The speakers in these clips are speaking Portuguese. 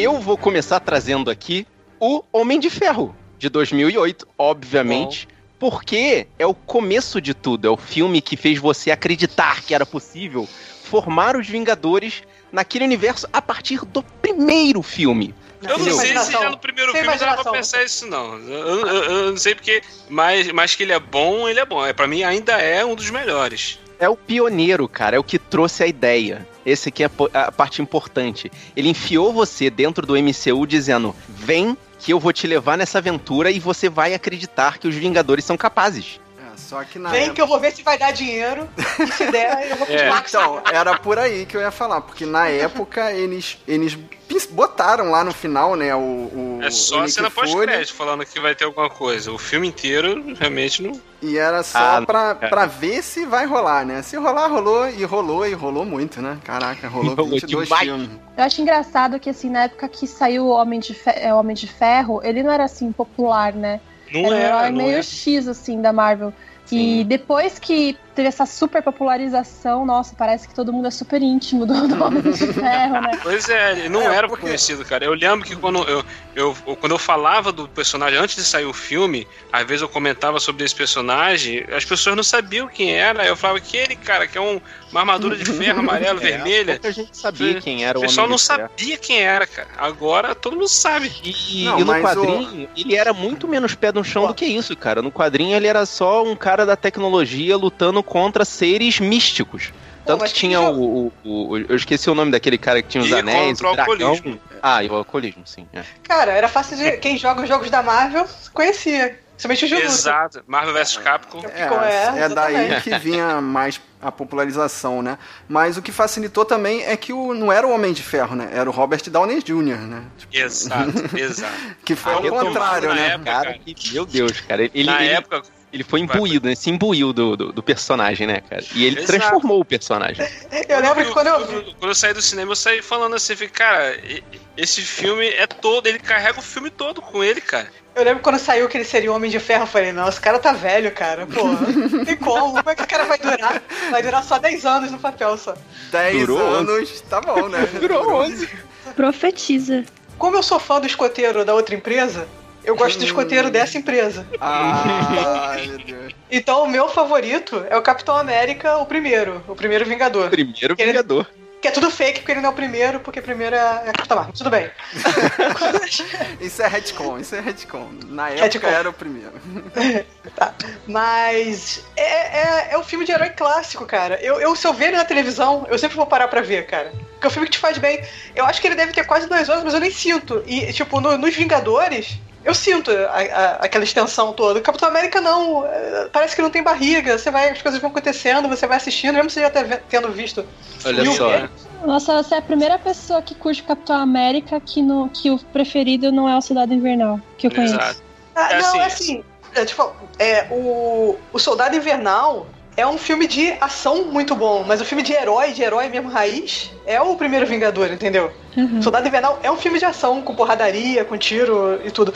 Eu vou começar trazendo aqui o Homem de Ferro, de 2008, obviamente. Bom. Porque é o começo de tudo, é o filme que fez você acreditar que era possível formar os Vingadores naquele universo a partir do primeiro filme. Eu não sei se já no primeiro filme dava pra pensar isso, não. Eu, eu, eu, não sei porque, mas, mas que ele é bom, ele é bom. É, pra mim ainda é um dos melhores. É o pioneiro, cara, é o que trouxe a ideia. Esse aqui é a parte importante. Ele enfiou você dentro do MCU dizendo: vem que eu vou te levar nessa aventura e você vai acreditar que os Vingadores são capazes. Só que na Vem época... que eu vou ver se vai dar dinheiro. E se der, eu vou continuar. É. Então, era por aí que eu ia falar, porque na época eles, eles botaram lá no final, né, o. o é só o a cena pós-crédito falando que vai ter alguma coisa. O filme inteiro realmente não. E era só ah, pra, é. pra ver se vai rolar, né? Se rolar, rolou, e rolou, e rolou muito, né? Caraca, rolou 22 filmes. Eu acho engraçado que, assim, na época que saiu o Homem de, Ferro, é, Homem de Ferro, ele não era, assim, popular, né? Não era, era meio era. X, assim, da Marvel. E depois que teve essa super popularização, nossa, parece que todo mundo é super íntimo do, do Homem de Ferro, né? Pois é, ele não é, era porque... conhecido, cara. Eu lembro que quando eu, eu, quando eu falava do personagem antes de sair o filme, às vezes eu comentava sobre esse personagem, as pessoas não sabiam quem era. Eu falava que ele, cara, que é um, uma armadura de ferro amarelo, é, vermelha. A gente sabia quem era o O pessoal não sabia quem era, cara. Agora todo mundo sabe. E, não, e no quadrinho, o... ele era muito menos pé no chão Pô. do que isso, cara. No quadrinho ele era só um cara da tecnologia lutando contra seres místicos. Tanto que tinha o, o, o, Eu esqueci o nome daquele cara que tinha os e anéis. o alcoolismo. Ah, e o alcoolismo, sim. É. Cara, era fácil de. Quem joga os jogos da Marvel conhecia. Principalmente o Juju. Exato. Marvel vs Capcom. É, é, é daí que vinha mais a popularização, né? Mas o que facilitou também é que o, não era o Homem de Ferro, né? Era o Robert Downey Jr., né? Tipo... Exato, exato. que foi ah, ao contrário, né? Época, cara, que, meu Deus, cara. Ele, na ele, época ele foi imbuído, né? Se imbuiu do, do, do, personagem, né, cara? E ele Exato. transformou o personagem. Eu lembro que quando eu... Quando eu saí do cinema, eu saí falando assim, cara, esse filme é todo, ele carrega o filme todo com ele, cara. Eu lembro quando saiu que ele seria o Homem de Ferro, eu falei, não, esse cara tá velho, cara, pô, não tem como, como é que esse cara vai durar? Vai durar só 10 anos no papel só. 10 anos, tá bom, né? Durou 11. Profetiza. Como eu sou fã do escoteiro da outra empresa, eu gosto do escoteiro dessa empresa. Ah, meu Deus. Então, o meu favorito é o Capitão América, o primeiro. O primeiro Vingador. Primeiro Vingador. Que é tudo fake, porque ele não é o primeiro, porque primeiro é, é Capitão Marvel. Tudo bem. isso é retcon, isso é retcon. Na época retcon. era o primeiro. tá. Mas é, é, é um filme de herói clássico, cara. Eu, eu, se eu ver ele na televisão, eu sempre vou parar pra ver, cara. Porque é um filme que te faz bem. Eu acho que ele deve ter quase duas horas, mas eu nem sinto. E, tipo, no, nos Vingadores, eu sinto a, a, aquela extensão toda. O Capitão América não. É, parece que não tem barriga. Você vai, as coisas vão acontecendo, você vai assistindo, mesmo você já tendo visto. Olha só. Vezes. Nossa, você é a primeira pessoa que curte o Capitão América que, no, que o preferido não é o Soldado Invernal, que eu conheço. Exato. Ah, é não, assim, é assim. É, tipo, é, o, o Soldado Invernal é um filme de ação muito bom, mas o filme de herói, de herói mesmo raiz, é o primeiro Vingador, entendeu? Uhum. Soldado Invernal é um filme de ação, com porradaria, com tiro e tudo.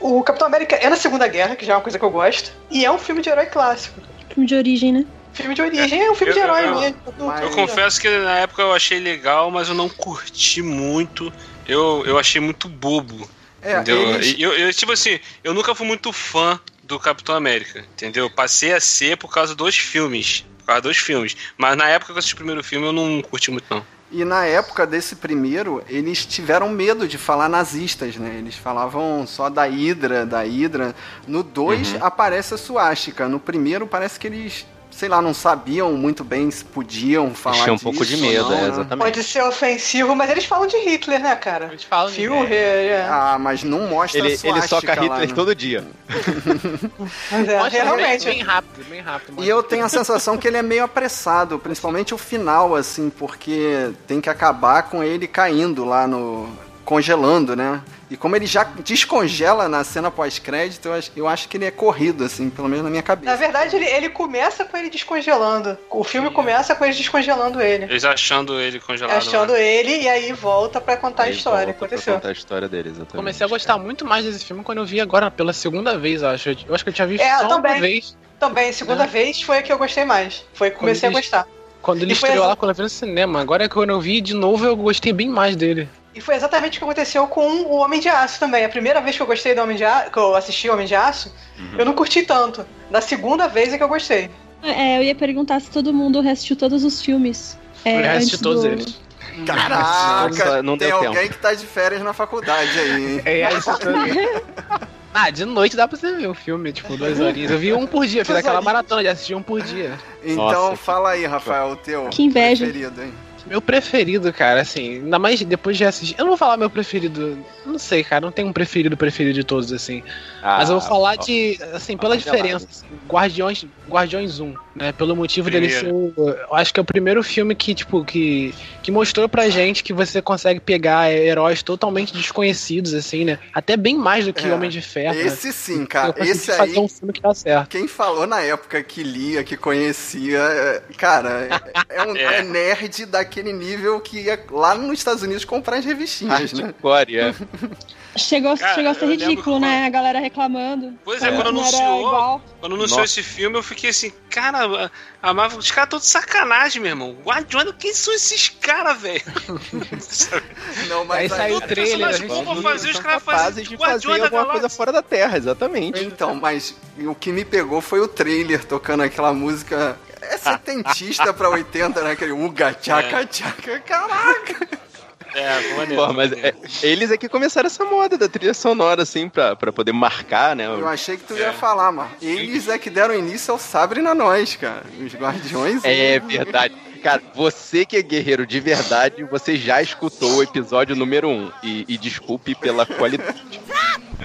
O Capitão América é na Segunda Guerra, que já é uma coisa que eu gosto, e é um filme de herói clássico. Filme de origem, né? Filme de origem é um filme eu, de herói eu, mesmo. Eu, eu confesso que na época eu achei legal, mas eu não curti muito. Eu, eu achei muito bobo. É, entendeu? Eles... Eu, eu, tipo assim, eu nunca fui muito fã do Capitão América, entendeu? Passei a ser por causa dos filmes. Por causa dos filmes. Mas na época que eu assisti o primeiro filme, eu não curti muito, não. E na época desse primeiro, eles tiveram medo de falar nazistas, né? Eles falavam só da Hydra, da Hydra. No 2 uhum. aparece a suástica. No primeiro parece que eles sei lá, não sabiam muito bem se podiam falar Tinha um pouco de medo, não, é, exatamente. Pode ser ofensivo, mas eles falam de Hitler, né, cara? Eles falam de Führer, é. é. Ah, mas não mostra ele, ele soca Hitler lá, né? todo dia. mas é, realmente. Bem, bem rápido, bem rápido. E eu tenho a sensação que ele é meio apressado, principalmente o final, assim, porque tem que acabar com ele caindo lá no... congelando, né? E como ele já descongela na cena pós-crédito, eu acho, eu acho que ele é corrido, assim, pelo menos na minha cabeça. Na verdade, ele, ele começa com ele descongelando. O filme Sim. começa com ele descongelando ele. Eles achando ele congelado. Achando né? ele e aí volta para contar aí a história. Aconteceu. Pra contar a história dele, exatamente. Comecei a gostar muito mais desse filme quando eu vi agora pela segunda vez, eu acho. Eu acho que eu tinha visto é, só também, uma vez. Também, segunda é. vez foi a que eu gostei mais. Foi que comecei a gostar. Quando ele estreou assim... lá quando eu vi no cinema. Agora quando eu vi de novo, eu gostei bem mais dele. E foi exatamente o que aconteceu com o Homem de Aço também. A primeira vez que eu gostei do Homem de Aço, que eu assisti o Homem de Aço, uhum. eu não curti tanto. Da segunda vez é que eu gostei. É, eu ia perguntar se todo mundo reassistiu todos os filmes. É, eu assisti todos do... eles. Caraca, não tem alguém tempo. que tá de férias na faculdade aí. É, é isso Ah, de noite dá pra você ver o filme, tipo, duas horinhas. Eu vi um por dia, fiz aquela maratona de assistir um por dia. Então Nossa, fala aí, Rafael, o teu que inveja. preferido, hein? Meu preferido, cara, assim, ainda mais depois de assistir. Eu não vou falar meu preferido. Não sei, cara, não tem um preferido preferido de todos, assim. Ah, mas eu vou falar ó, de. Assim, pela diferença. Assim, Guardiões, Guardiões 1, né? Pelo motivo Primeiro. dele ser. eu acho que é o primeiro filme que, tipo, que, que mostrou pra gente que você consegue pegar heróis totalmente desconhecidos, assim, né? Até bem mais do que é, Homem de Ferro. Né? Esse né? sim, cara. Esse aí. Fazer um filme que dá certo. Quem falou na época que lia, que conhecia, é, cara, é, é um é. é nerd daqui naquele nível que ia lá nos Estados Unidos comprar as revistinhas, né? Hardcore, é. Chegou, Cara, chegou a ser ridículo, né? A galera reclamando. Pois é, quando anunciou, quando anunciou Nossa. esse filme, eu fiquei assim, cara, a Marvel, os caras todos sacanagem, meu irmão. Guardiões, quem são esses caras, velho? Não, mas aí saiu o trailer, a gente como fazer os caras fazem de fazer alguma coisa fora da Terra, exatamente. Então, mas o que me pegou foi o trailer tocando aquela música é setentista pra 80, né? Aquele uga, tchaca, é. tchaca, caraca. É, maneiro. Pô, mas é, eles é que começaram essa moda da trilha sonora, assim, pra, pra poder marcar, né? Eu achei que tu ia é. falar, mano. Eles é que deram início ao Sabre na Nós, cara. Os Guardiões. É verdade. Cara, você que é guerreiro de verdade, você já escutou o episódio número 1. Um, e, e desculpe pela qualidade.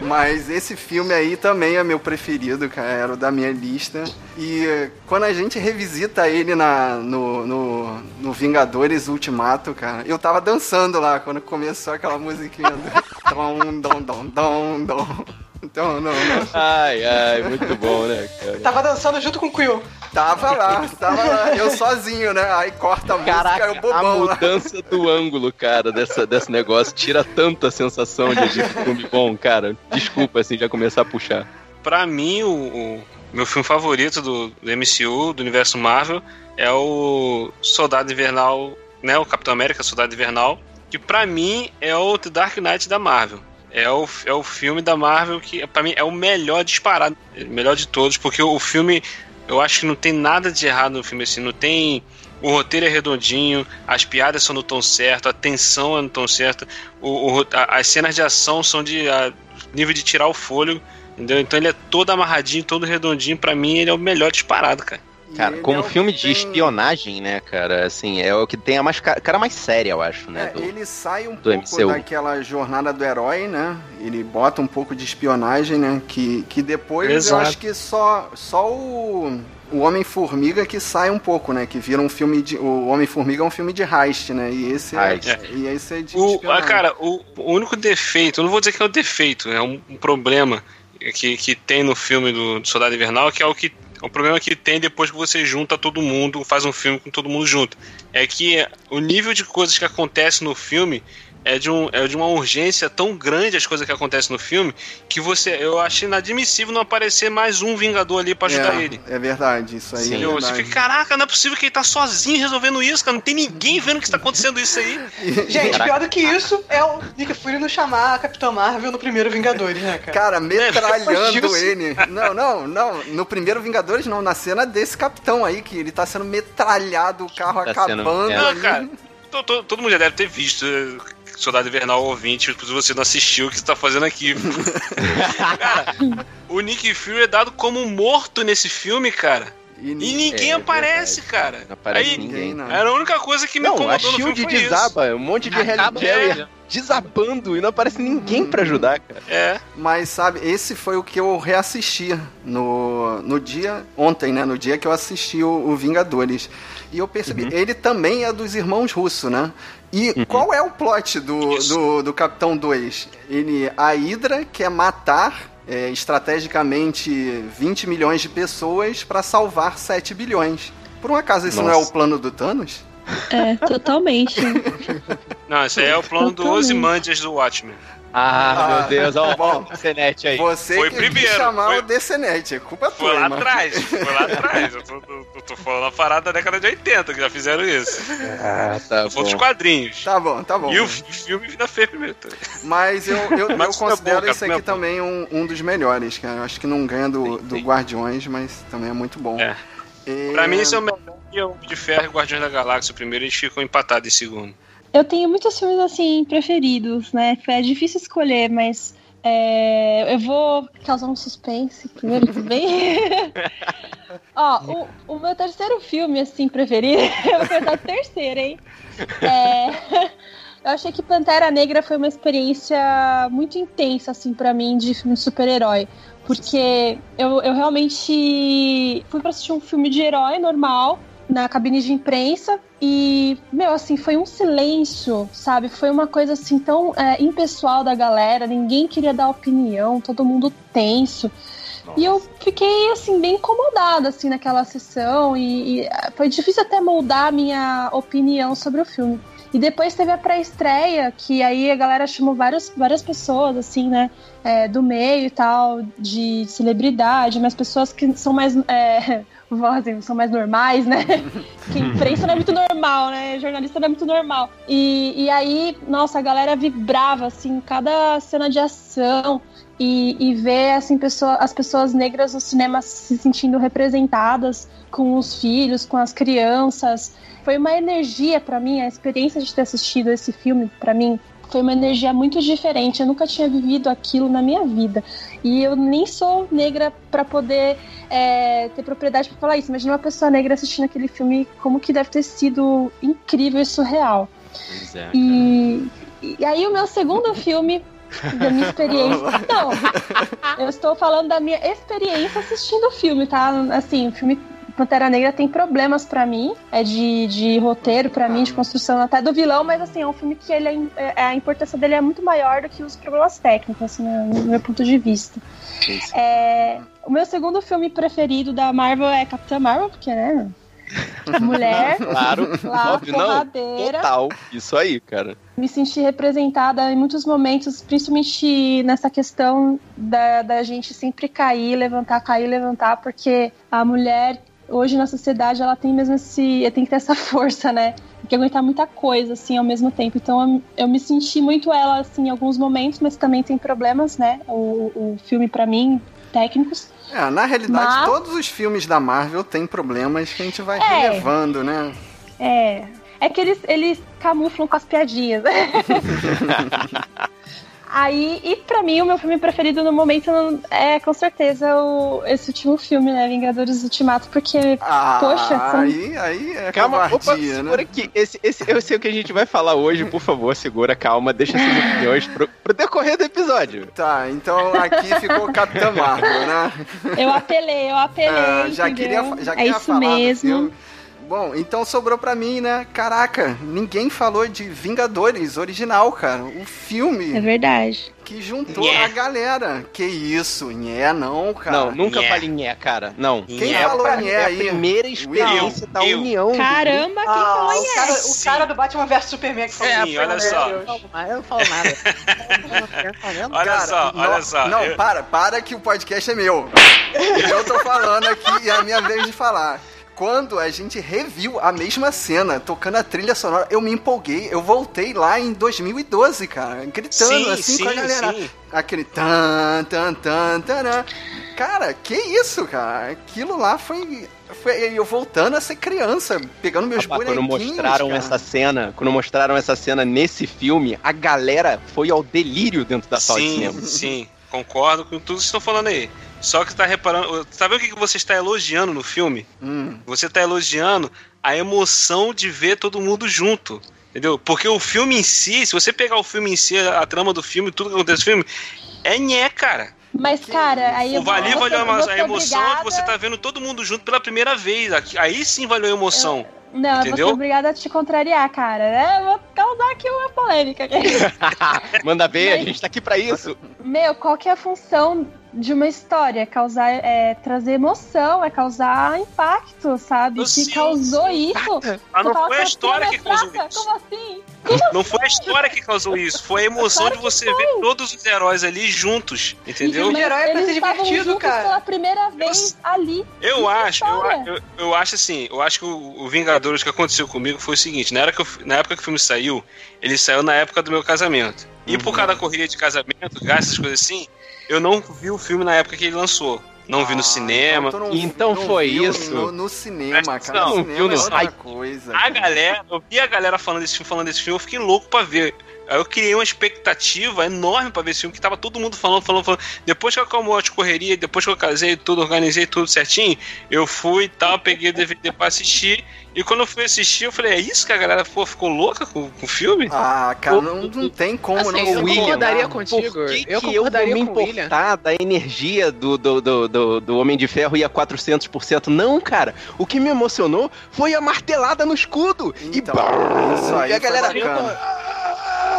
Mas esse filme aí também é meu preferido, cara. Era o da minha lista. E quando a gente revisita ele na, no, no, no Vingadores Ultimato, cara, eu tava dançando lá quando começou aquela musiquinha. dom, dom, dom, dom, dom. Então, não, não. Ai, ai, muito bom, né, cara? Tava dançando junto com o Quill. Tava lá, tava lá, eu sozinho, né? Aí corta a música, Caraca, eu bobão a mudança lá. do ângulo, cara, dessa, desse negócio, tira tanta sensação de, de filme bom, cara. Desculpa, assim, já começar a puxar. Pra mim, o, o meu filme favorito do, do MCU, do universo Marvel, é o Soldado Invernal, né? O Capitão América, Soldado Invernal, que pra mim é o The Dark Knight da Marvel. É o, é o filme da Marvel que, pra mim, é o melhor disparado. Melhor de todos, porque o filme eu acho que não tem nada de errado no filme assim, não tem o roteiro é redondinho, as piadas são no tom certo, a tensão é no tom certo, o, o a, as cenas de ação são de a, nível de tirar o fôlego, entendeu? Então ele é todo amarradinho, todo redondinho, para mim ele é o melhor disparado, cara. Cara, como é filme de tem... espionagem, né, cara, assim, é o que tem a mais cara mais séria, eu acho, né? É, do, ele sai um pouco MCU. daquela jornada do herói, né? Ele bota um pouco de espionagem, né? Que, que depois Exato. eu acho que só, só o, o Homem-Formiga que sai um pouco, né? Que vira um filme de. O Homem-Formiga é um filme de heist, né? E esse é, e esse é de. O, cara, o, o, único defeito, eu não vou dizer que é um defeito, é um, um problema que, que tem no filme do, do Soldado Invernal, que é o que é um problema que tem depois que você junta todo mundo, faz um filme com todo mundo junto. É que o nível de coisas que acontece no filme é de, um, é de uma urgência tão grande as coisas que acontecem no filme que você eu acho inadmissível não aparecer mais um Vingador ali para ajudar é, ele. É verdade, isso aí. Sim, é você fica, caraca, não é possível que ele tá sozinho resolvendo isso, cara. Não tem ninguém vendo que está acontecendo isso aí. Gente, caraca. pior do que isso é o Nick Fury não chamar a Capitã Marvel no primeiro Vingadores, né, cara? Cara, metralhando é, ele. Não, não, não. No primeiro Vingadores, não. Na cena desse capitão aí, que ele tá sendo metralhado, o carro tá acabando. Sendo... É. Não, cara, todo, todo mundo já deve ter visto Soldado Invernal ouvinte, se você não assistiu, o que você tá fazendo aqui? cara, o Nick Fury é dado como morto nesse filme, cara. E, e ninguém é, aparece, é cara. Não aparece Aí, ninguém, não. Era a única coisa que me não, incomodou a Shield desaba, isso. um monte de Helicarrier desabando e não aparece ninguém para ajudar, cara. É. Mas, sabe, esse foi o que eu reassisti no, no dia, ontem, né, no dia que eu assisti o, o Vingadores. E eu percebi, uhum. ele também é dos irmãos russos, né? E uhum. qual é o plot do, do, do, Capitão 2? Ele, a Hydra quer matar é, estrategicamente 20 milhões de pessoas para salvar 7 bilhões. Por um acaso, isso Nossa. não é o plano do Thanos? É, totalmente. não, esse aí é o plano totalmente. do Ozymandias do Watchmen. Ah, ah, meu Deus, ó, bom, o DCNet aí. Você foi que primeiro, chamar foi... o DCNet, é culpa foi tua. Foi lá atrás, foi lá atrás. Eu tô, tô, tô, falando a parada da década de 80 que já fizeram isso. Ah, tá bom. Outros quadrinhos. Tá bom, tá bom. E o, filme ainda fez primeiro. Mas eu, eu, eu considero é bom, aqui também um, um dos melhores, cara. Eu acho que não ganha do, sim, do sim. Guardiões, mas também é muito bom. É. E... Pra mim, esse é o melhor o de Ferro e Guardiões da Galáxia. O primeiro eles ficam empatados em segundo. Eu tenho muitos filmes assim preferidos, né? É difícil escolher, mas é, eu vou causar um suspense primeiro também. Ó, o, o, meu terceiro filme, assim, preferido, eu vou começar o terceiro, hein? É, eu achei que Pantera Negra foi uma experiência muito intensa, assim, para mim, de filme de super-herói. Porque eu, eu realmente fui pra assistir um filme de herói normal, na cabine de imprensa e, meu, assim, foi um silêncio, sabe? Foi uma coisa assim tão é, impessoal da galera, ninguém queria dar opinião, todo mundo tenso. Nossa. E eu fiquei, assim, bem incomodada, assim, naquela sessão e, e é, foi difícil até moldar a minha opinião sobre o filme. E depois teve a pré-estreia, que aí a galera chamou várias, várias pessoas, assim, né? É, do meio e tal, de celebridade, mas pessoas que são mais. É, assim, são mais normais, né? que imprensa não é muito normal, né? Jornalista não é muito normal. E, e aí, nossa, a galera vibrava, assim, cada cena de ação. E, e ver assim, pessoa, as pessoas negras no cinema se sentindo representadas com os filhos, com as crianças. Foi uma energia para mim, a experiência de ter assistido esse filme, para mim, foi uma energia muito diferente. Eu nunca tinha vivido aquilo na minha vida. E eu nem sou negra para poder é, ter propriedade para falar isso. Imagina uma pessoa negra assistindo aquele filme, como que deve ter sido incrível e surreal. É, e, e aí o meu segundo filme da minha experiência. Não, eu estou falando da minha experiência assistindo o filme, tá? Assim, o filme Pantera Negra tem problemas para mim, é de, de roteiro para mim, de construção até do vilão, mas assim, é um filme que ele é, é, a importância dele é muito maior do que os problemas técnicos, assim, no meu ponto de vista. É, o meu segundo filme preferido da Marvel é Capitã Marvel, porque, né? Mulher, claro, lá, óbvio, porradeira. Não, total, isso aí, cara. Me senti representada em muitos momentos, principalmente nessa questão da, da gente sempre cair, levantar, cair, levantar, porque a mulher hoje na sociedade ela tem mesmo esse. tem que ter essa força, né? Tem que aguentar muita coisa, assim, ao mesmo tempo. Então eu, eu me senti muito ela, assim, em alguns momentos, mas também tem problemas, né? O, o filme, para mim, técnicos. É, na realidade, mas... todos os filmes da Marvel têm problemas que a gente vai é, relevando, né? É. É que eles, eles camuflam com as piadinhas. Aí, e pra mim, o meu filme preferido no momento é com certeza o, esse último filme, né? Vingadores Ultimato, porque, ah, poxa. São... Aí, aí é calma, opa, né? segura aqui. Esse, esse, eu sei o que a gente vai falar hoje, por favor, segura, calma, deixa suas opiniões pro, pro decorrer do episódio. Tá, então aqui ficou o Capitão Marvel, né? Eu apelei, eu apelei. Ah, já queria, já queria é isso falar mesmo. Bom, então sobrou pra mim, né? Caraca, ninguém falou de Vingadores original, cara. O filme. É verdade. Que juntou yeah. a galera. Que isso, nhé não, cara. Não, nunca yeah. falei nhé, cara. Não. Quem nhé falou nhé é aí? É a primeira experiência eu, da eu. união. Caramba, quem ah, falou nhé? O cara, o cara do Batman vs Superman que falou é, Sim, olha só. Eu não falo nada. olha cara, só, olha não, só. Não, eu... para, para que o podcast é meu. eu tô falando aqui e é a minha vez de falar quando a gente reviu a mesma cena, tocando a trilha sonora, eu me empolguei. Eu voltei lá em 2012, cara, gritando sim, assim sim, com a galera. Sim. Aquele tan, tan, tan, tan. Cara, que isso, cara? Aquilo lá foi foi eu voltando a ser criança, pegando meus Rapaz, bonequinhos. Quando mostraram cara. essa cena, quando mostraram essa cena nesse filme, a galera foi ao delírio dentro da sala sim, de cinema. Sim, concordo com tudo que vocês estão falando aí. Só que tá reparando. Sabe o que você está elogiando no filme? Hum. Você está elogiando a emoção de ver todo mundo junto. Entendeu? Porque o filme em si, se você pegar o filme em si, a trama do filme, tudo que acontece no filme, é nhé, cara. Mas, cara, aí o Vali valeu a, emoção obrigada... que você tá vendo todo mundo junto pela primeira vez. Aí sim valeu a emoção. Eu... Não, Entendeu? eu vou ser obrigada a te contrariar, cara. É, vou causar aqui uma polêmica. Manda ver, Mas, a gente tá aqui pra isso. Meu, qual que é a função de uma história, é causar, é, trazer emoção, é causar impacto, sabe? que causou isso. Ah, não foi a história que causou isso. Como assim? Não foi a história que causou isso, foi a emoção claro de você ver todos os heróis ali juntos, entendeu? O herói é pra ser divertido, cara. pela primeira vez eu, ali. Eu acho, eu, eu, eu, acho assim, eu acho que o, o Vingadores que aconteceu comigo foi o seguinte, na, época que eu, na época que o filme saiu, ele saiu na época do meu casamento. E uhum. por causa da corrida de casamento, essas coisas assim, eu não vi o filme na época que ele lançou não vi no ah, cinema. Então, então foi isso. No, no cinema, cara. Não, no cinema viu no... é outra coisa. A galera, eu vi a galera falando desse filme, falando desse filme, eu fiquei louco pra ver. Aí eu criei uma expectativa enorme pra ver esse filme, que tava todo mundo falando, falando, falando. Depois que eu acalmou de correria, depois que eu casei tudo, organizei tudo certinho, eu fui e tal, peguei o DVD pra assistir. E quando eu fui assistir, eu falei, é isso que a galera pô, ficou louca com, com o filme? Ah, cara, não, não tem como assim, não. Eu William, concordaria contigo. Por que eu concordaria eu vou me importar da energia do, do, do, do, do Homem de Ferro ir a 400%? Não, cara. O que me emocionou foi a martelada no escudo. Então, e, isso aí e a galera...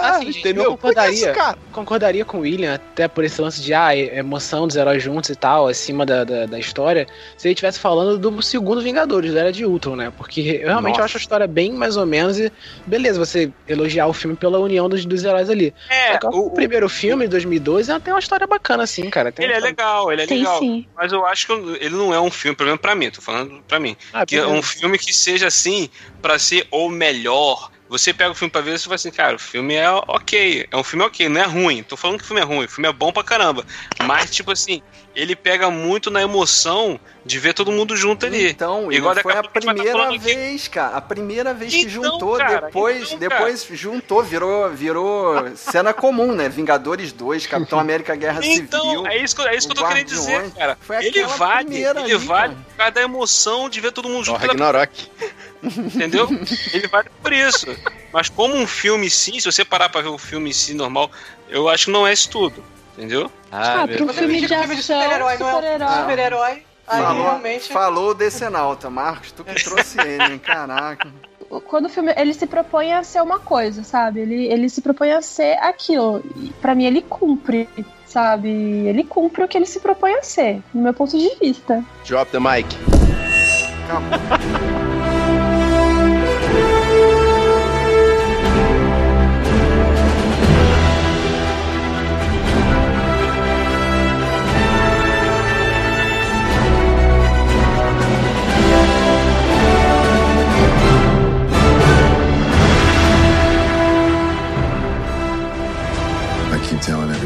Assim, gente, entendeu? Eu concordaria, isso, concordaria com o William, até por esse lance de ah, emoção dos heróis juntos e tal, acima da, da, da história, se ele estivesse falando do segundo Vingadores, da Era de Ultron, né? Porque eu realmente Nossa. acho a história bem mais ou menos e beleza, você elogiar o filme pela união dos, dos heróis ali. É, o, o, primeiro filme, de 2002, tem uma história bacana, assim, cara. Tem ele é legal, ele é legal. Sim. Mas eu acho que ele não é um filme, pelo menos pra mim, tô falando pra mim. Ah, que é um filme que seja assim, para ser o melhor você pega o filme pra ver você fala assim, cara, o filme é ok. É um filme ok, não é ruim. Tô falando que o filme é ruim, o filme é bom pra caramba. Mas, tipo assim, ele pega muito na emoção de ver todo mundo junto ali. Então, Igual foi a primeira vez, aqui. cara. A primeira vez que então, juntou, cara, depois, então, depois juntou, virou, virou cena comum, né? Vingadores 2, Capitão América Guerra então, Civil. É isso, é isso que eu tô querendo dizer, cara. ele vale, ele ali, vale por causa da emoção de ver todo mundo junto. Oh, Ragnarok. Entendeu? Ele vale por isso. Mas como um filme sim, se você parar pra ver o filme em si normal, eu acho que não é isso tudo. Entendeu? Ah, ah um filme de ação, super-herói, super-herói. Super-herói. Falou, realmente... falou Decenalta, Marcos, tu que trouxe ele, hein? Caraca. Quando o filme ele se propõe a ser uma coisa, sabe? Ele, ele se propõe a ser aquilo. E pra mim ele cumpre, sabe? Ele cumpre o que ele se propõe a ser, no meu ponto de vista. Drop the mic. Calma.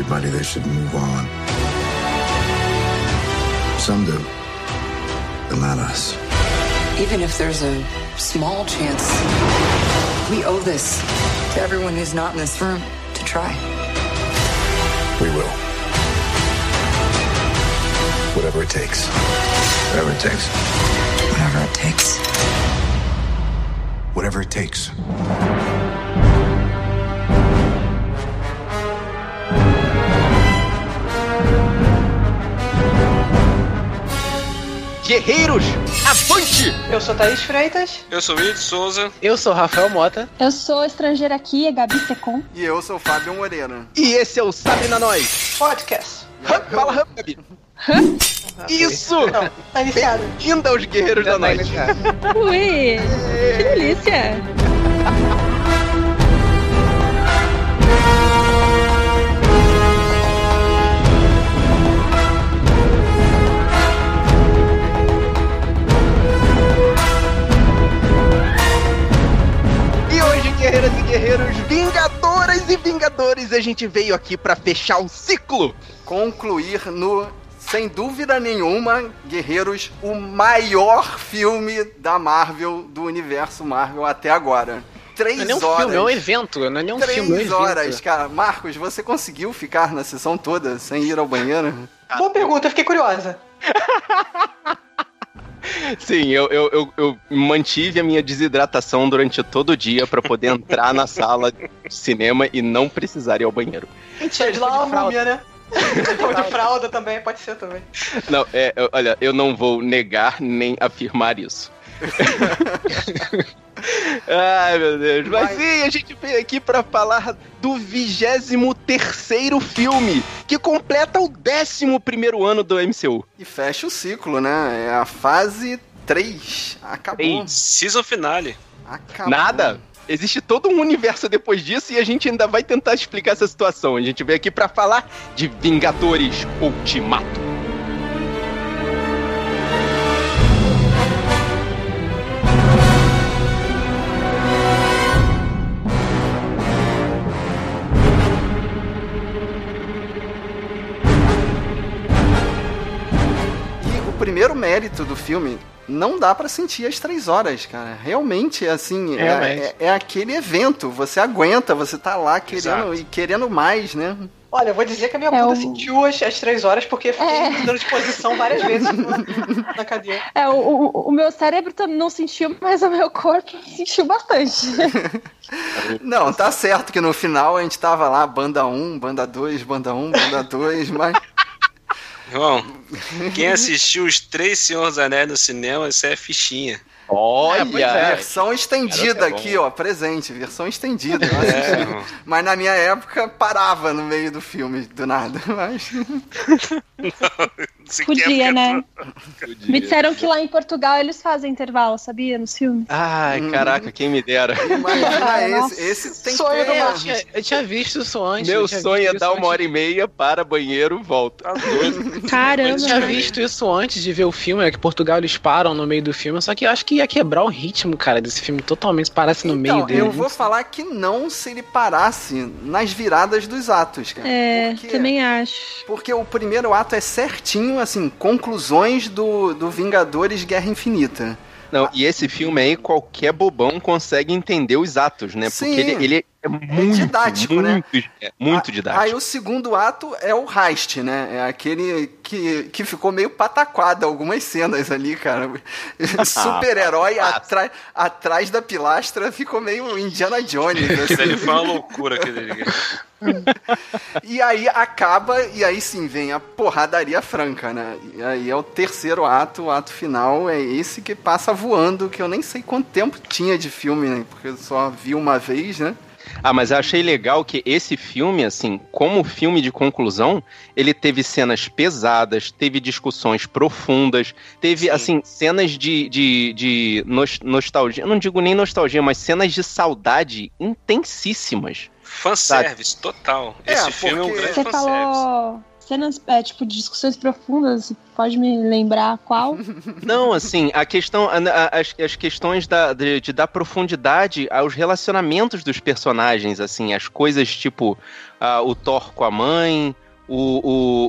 Everybody they should move on. Some do, but not us. Even if there's a small chance, we owe this to everyone who's not in this room to try. We will. Whatever it takes. Whatever it takes. Whatever it takes. Whatever it takes. Guerreiros, avante! Eu sou Thaís Freitas. Eu sou Wilde Souza. Eu sou Rafael Mota. Eu sou estrangeira aqui, é Gabi Secom. E eu sou Fábio Moreira. E esse é o Sabe na Nós. Podcast. Fala, Hã, Gabi. Hã? Isso! Não, tá iniciado. Bem-vinda aos Guerreiros da Noite. Ui, que delícia! Guerreiras e guerreiros, vingadoras e vingadores, a gente veio aqui para fechar o ciclo. Concluir no sem dúvida nenhuma, Guerreiros, o maior filme da Marvel, do universo Marvel até agora. Três não é nem um horas. Filme, é um evento, não é nem um Três filme. Três é um horas, cara. Marcos, você conseguiu ficar na sessão toda sem ir ao banheiro? Boa pergunta, fiquei curiosa. Sim, eu, eu, eu, eu, mantive a minha desidratação durante todo o dia para poder entrar na sala de cinema e não precisar ir ao banheiro. Mentira, de lá uma múmia, né? de fralda também, pode ser também. Não, é, olha, eu não vou negar nem afirmar isso. Ai, meu Deus. Mas sim, a gente veio aqui para falar do 23 filme, que completa o 11 ano do MCU. E fecha o ciclo, né? É a fase 3. Acabou. Ei, season finale. Acabou. Nada. existe todo um universo depois disso e a gente ainda vai tentar explicar essa situação. A gente veio aqui para falar de Vingadores Ultimato. Primeiro mérito do filme não dá para sentir as três horas, cara. Realmente, assim, é, é, é, aquele evento. Você aguenta, você tá lá querendo e querendo mais, né? Olha, eu vou dizer que a minha é o... sentiu as, as três horas porque fiquei é. mudando de posição várias vezes na cadeira. É, o, o, o, meu cérebro não sentiu, mas o meu corpo sentiu bastante. não, tá certo que no final a gente tava lá, banda 1, banda 2, banda 1, banda 2, mas. Irmão, quem assistiu os três Senhores Anéis no cinema, isso é fichinha. Olha! É, versão estendida é aqui, ó, presente, versão estendida. É. Mas na minha época parava no meio do filme, do nada. Mas... Não, Podia, né? Podia. Me disseram que lá em Portugal eles fazem intervalo, sabia? Nos filmes. Ai, hum. caraca, quem me dera. Imagina esse, esse tem sonho que eu, tinha, eu tinha visto isso antes. Meu sonho é dar uma hora e meia para banheiro, volta. Tá Caramba. Eu tinha visto isso antes de ver o filme, é que Portugal eles param no meio do filme, só que eu acho que ia quebrar o ritmo, cara, desse filme totalmente, parasse no então, meio dele. Eu vou falar que não se ele parasse nas viradas dos atos, cara. É, porque, também acho. Porque o primeiro ato é certinho, assim, conclusões do, do Vingadores Guerra Infinita. Não, e esse filme aí, qualquer bobão consegue entender os atos, né? Sim. Porque ele, ele é muito, é didático, né? muito, né? É, muito didático. Aí o segundo ato é o Heist, né? É aquele que, que ficou meio pataquado algumas cenas ali, cara. Super-herói atrás, atrás da pilastra ficou meio Indiana Jones. Assim. Aquilo foi uma loucura. Aquele... e aí acaba, e aí sim vem a porradaria franca, né? E aí é o terceiro ato, o ato final é esse que passa voando, que eu nem sei quanto tempo tinha de filme, né? Porque eu só vi uma vez, né? Ah, mas eu achei legal que esse filme, assim, como filme de conclusão, ele teve cenas pesadas, teve discussões profundas, teve, Sim. assim, cenas de, de, de nostalgia, não digo nem nostalgia, mas cenas de saudade intensíssimas. Fanservice, total. É, Esse filme é um grande Você fanservice. Falou cenas, é, tipo, de discussões profundas, pode me lembrar qual? Não, assim, a questão, as, as questões da, de, de dar profundidade aos relacionamentos dos personagens, assim, as coisas tipo uh, o Thor com a mãe, o,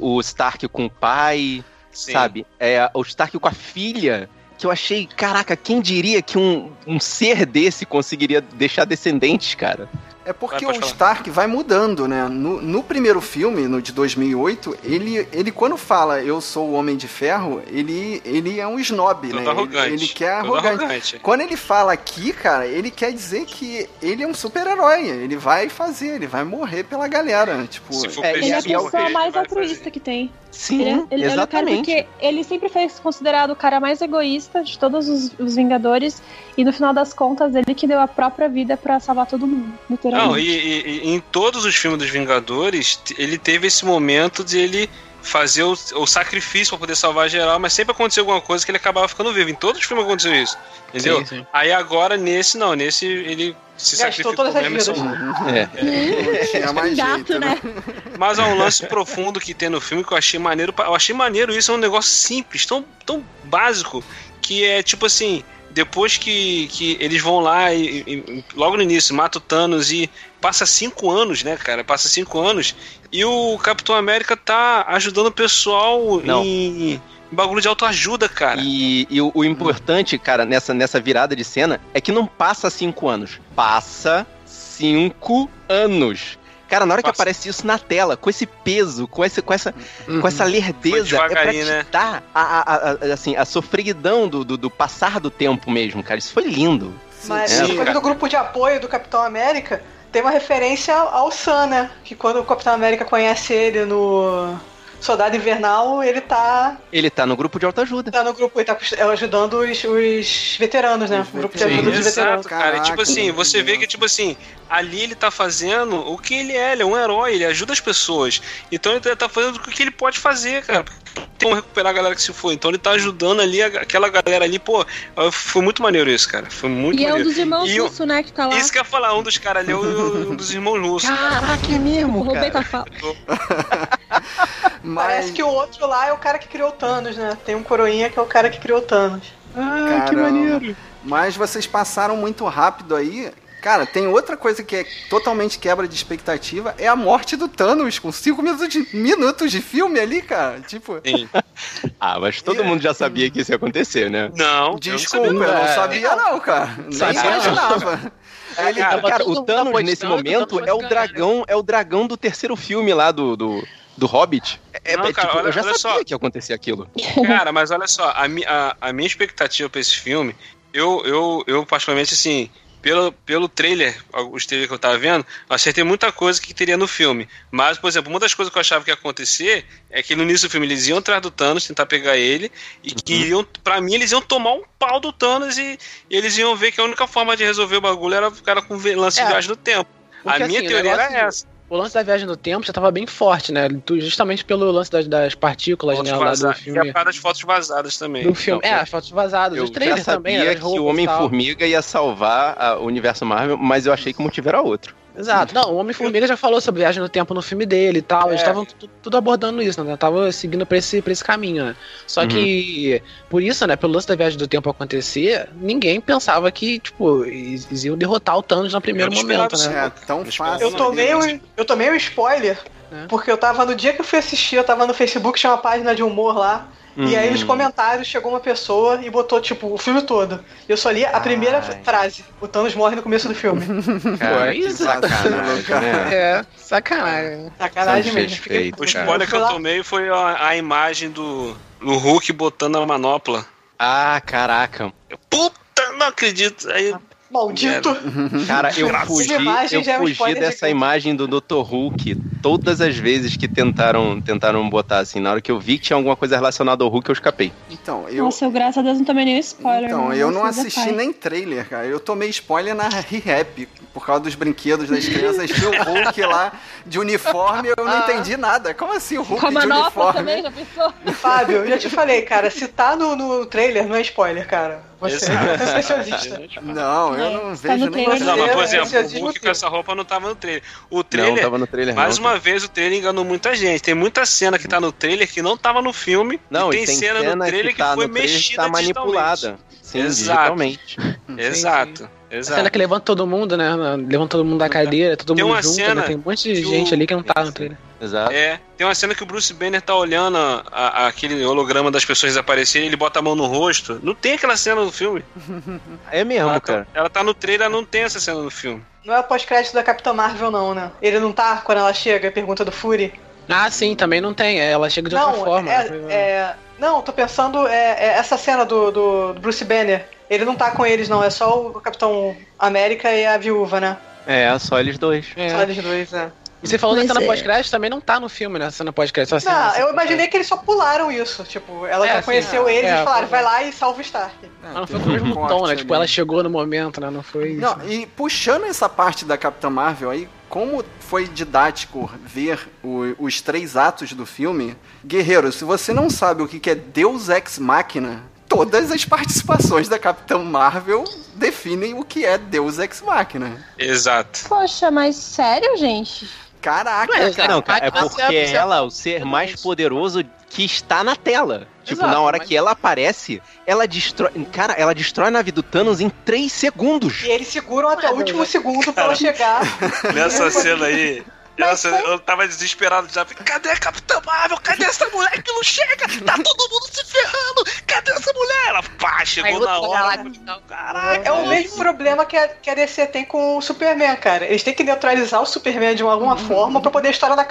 o, o Stark com o pai, Sim. sabe? É, o Stark com a filha que eu achei, caraca, quem diria que um, um ser desse conseguiria deixar descendentes, cara? É porque vai, o Stark vai mudando, né? No, no, primeiro filme, no de 2008, ele, ele quando fala eu sou o Homem de Ferro, ele, ele é um snob, Todo né? Arrogante. Ele, ele quer arrogante. arrogante. Quando ele fala aqui, cara, ele quer dizer que ele é um super-herói. Ele vai fazer, ele vai morrer pela galera. Tipo, é, ele é a pessoa mais altruísta que tem. Sim, ele, é, ele, exatamente. Ele, porque ele sempre foi considerado o cara mais egoísta de todos os, os, Vingadores e no final das contas ele que deu a própria vida para salvar todo mundo, literalmente. Não, e, e, e, em todos os filmes dos Vingadores ele teve esse momento de ele fazer o, o sacrifício para poder salvar geral, mas sempre aconteceu alguma coisa que ele acabava ficando vivo. Em todos os filmes aconteceu isso. Entendeu? Sim, sim. Aí agora, nesse, não, nesse ele se Gastou sacrificou todas mesmo. As vidas. É. é. mais Gato, jeito, né? né? Mas há um lance profundo que tem no filme que eu achei maneiro. Eu achei maneiro isso, é um negócio simples, tão, tão básico, que é tipo assim depois que, que eles vão lá e, e, logo no início mata o Thanos e passa cinco anos, né, cara? Passa cinco anos e o Capitão América tá ajudando o pessoal Não. em bagulho de autoajuda, cara. E, e o, o, importante, cara, nessa, nessa virada de cena é que não passa cinco anos, passa cinco anos. Cara, na hora Nossa. que aparece isso na tela, com esse peso, com, esse, com, essa, uhum. com essa lerdeza, é pra te né? dar a, a, a, assim, a sofreguidão do, do, do, passar do tempo mesmo, cara. Isso foi lindo. Mas é. Sim, do grupo de apoio do Capitão América, tem uma referência ao Sam, né? Que quando o Capitão América conhece ele no Soldado Invernal, ele tá. Ele tá no grupo de autoajuda. Tá no grupo, ele tá ajudando os, os veteranos, né? O grupo de ajuda dos veteranos. cara. tipo assim, você vê que, tipo assim, ali ele tá fazendo o que ele é, ele é um herói, ele ajuda as pessoas. Então ele tá fazendo o que ele pode fazer, cara. Tem como recuperar a galera que se foi. Então ele tá ajudando ali aquela galera ali, pô, foi muito maneiro isso, cara. Foi muito e maneiro. E é um dos irmãos russos, né, que tá lá. Isso que eu ia falar, um dos caras ali é um dos irmãos russos. Caraca, é mesmo, o cara. Fala. Mas... Parece que o outro lá é o cara que criou o Thanos, né? Tem um coroinha que é o cara que criou o Thanos. Ah, Caramba. que maneiro. Mas vocês passaram muito rápido aí. Cara, tem outra coisa que é totalmente quebra de expectativa, é a morte do Thanos, com 5 minutos de, minutos de filme ali, cara. Tipo. Sim. ah, mas todo mundo já sabia que isso ia acontecer, né? Não. Desculpa, eu não sabia, eu não, sabia, não cara. Nem imaginava. Ele, cara, cara, o Thanos nesse momento é o dragão, é o dragão do terceiro filme lá do, do do Hobbit. É, não, é, cara, tipo, olha, eu já sabia só. que ia acontecer aquilo. Cara, mas olha só, a, a, a minha expectativa pra esse filme, eu, eu, eu particularmente, assim, pelo, pelo trailer, os trailers que eu tava vendo, eu acertei muita coisa que teria no filme. Mas, por exemplo, uma das coisas que eu achava que ia acontecer é que no início do filme eles iam atrás do Thanos, tentar pegar ele, e que uhum. iam, pra mim, eles iam tomar um pau do Thanos e, e, eles iam ver que a única forma de resolver o bagulho era o cara com lance é. de viagem no tempo. Porque, a minha assim, teoria era essa o lance da viagem no tempo já estava bem forte, né? Justamente pelo lance das, das partículas, né? Lá do filme. E a das fotos vazadas também. Do filme. Então, é, as fotos vazadas. Eu já sabia também, né? que o Homem-Formiga ia salvar a, o universo Marvel, mas eu achei que o motivo era outro. Exato. Não, o Homem-Formiga já falou sobre viagem no tempo no filme dele e tal. É. Eles estavam tudo abordando isso, né? Estavam seguindo pra esse, pra esse caminho, né? Só uhum. que, por isso, né? Pelo lance da viagem do tempo acontecer, ninguém pensava que, tipo, eles iam derrotar o Thanos no primeiro momento, né? É, tão fácil. Eu tomei, um, eu tomei um spoiler, é. porque eu tava, no dia que eu fui assistir, eu tava no Facebook, tinha uma página de humor lá. Uhum. E aí nos uhum. comentários chegou uma pessoa e botou, tipo, o filme todo. Eu só li a primeira Ai. frase. O Thanos morre no começo do filme. Cara, que sacanagem, né? É, sacanagem. Sacanagem mesmo. o spoiler que eu tomei foi a, a imagem do, do Hulk botando a manopla. Ah, caraca. Puta, não acredito. Aí Maldito! Cara, eu fugi, eu é fugi dessa imagem do Dr. Hulk todas as vezes que tentaram, tentaram botar assim. Na hora que eu vi que tinha alguma coisa relacionada ao Hulk, eu escapei. Então, eu... Nossa, eu graças a Deus não tomei nenhum spoiler. Então, eu não assisti nem trailer, cara. Eu tomei spoiler na Re-Rap, por causa dos brinquedos das crianças. Tinha o Hulk lá de uniforme, eu não entendi nada. Como assim o Hulk Com a de uniforme? também, já pensou? Fábio, eu já te falei, cara, se tá no, no trailer, não é spoiler, cara. Você é especialista. Não, eu não tá vejo nem. Não, mas por exemplo, o Hulk com essa roupa não tava no trailer. O trailer. Não, tava no trailer. Mais não, uma vez, o trailer enganou muita gente. Tem muita cena que tá no trailer que não tava no filme. Não, e tem, tem cena, cena, no trailer que, tá que foi mexida tá manipulada. Sim, Exato. Exato. Exato. A cena que levanta todo mundo, né? Levanta todo mundo da cadeira, todo tem mundo junto, né? Tem um monte de gente o... ali que não tá no trailer. Exato. É, tem uma cena que o Bruce Banner tá olhando a, a, aquele holograma das pessoas desaparecerem, ele bota a mão no rosto. Não tem aquela cena no filme. É mesmo, ela cara. Tá, ela tá no trailer, não tem essa cena no filme. Não é o pós-crédito da Capitã Marvel, não, né? Ele não tá quando ela chega, pergunta do Fury. Ah, sim, também não tem. É, ela chega de não, outra forma. É, é, não, tô pensando é, é essa cena do, do, Bruce Banner. Ele não tá com eles, não. É só o Capitão América e a Viúva, né? É, só eles dois. É. Só eles dois, é. E você falou Mas da cena é. pós-crédito, também não tá no filme, né? A cena pós-crédito. Não, assim, eu imaginei que eles só pularam isso. Tipo, ela é, já conheceu eles é, e falaram, vai lá e salva o Stark. Não, não foi o mesmo tom, né? Tipo, ela chegou no momento, né? Não foi isso. Não, e puxando essa parte da Capitã Marvel aí, como foi didático ver o, os três atos do filme, Guerreiro, se você não sabe o que é Deus Ex Machina, todas as participações da Capitã Marvel definem o que é Deus Ex Machina. Exato. Poxa, mas sério, gente? Caraca, não, cara. Não, cara, é porque ela, o ser mais poderoso que está na tela. Tipo, Exato, na hora mas... que ela aparece, ela destrói. Cara, ela destrói a nave do Thanos em 3 segundos. E eles seguram até o último segundo pra ela chegar. Nessa cena aí, nossa, foi... eu tava desesperado já. Cadê a Capitã Marvel? Cadê essa mulher que não chega? Tá todo mundo se ferrando! Cadê essa mulher? Ela, pá, chegou na hora. Caraca. É o mesmo problema que a, que a DC tem com o Superman, cara. Eles têm que neutralizar o Superman de alguma uhum. forma pra poder a história não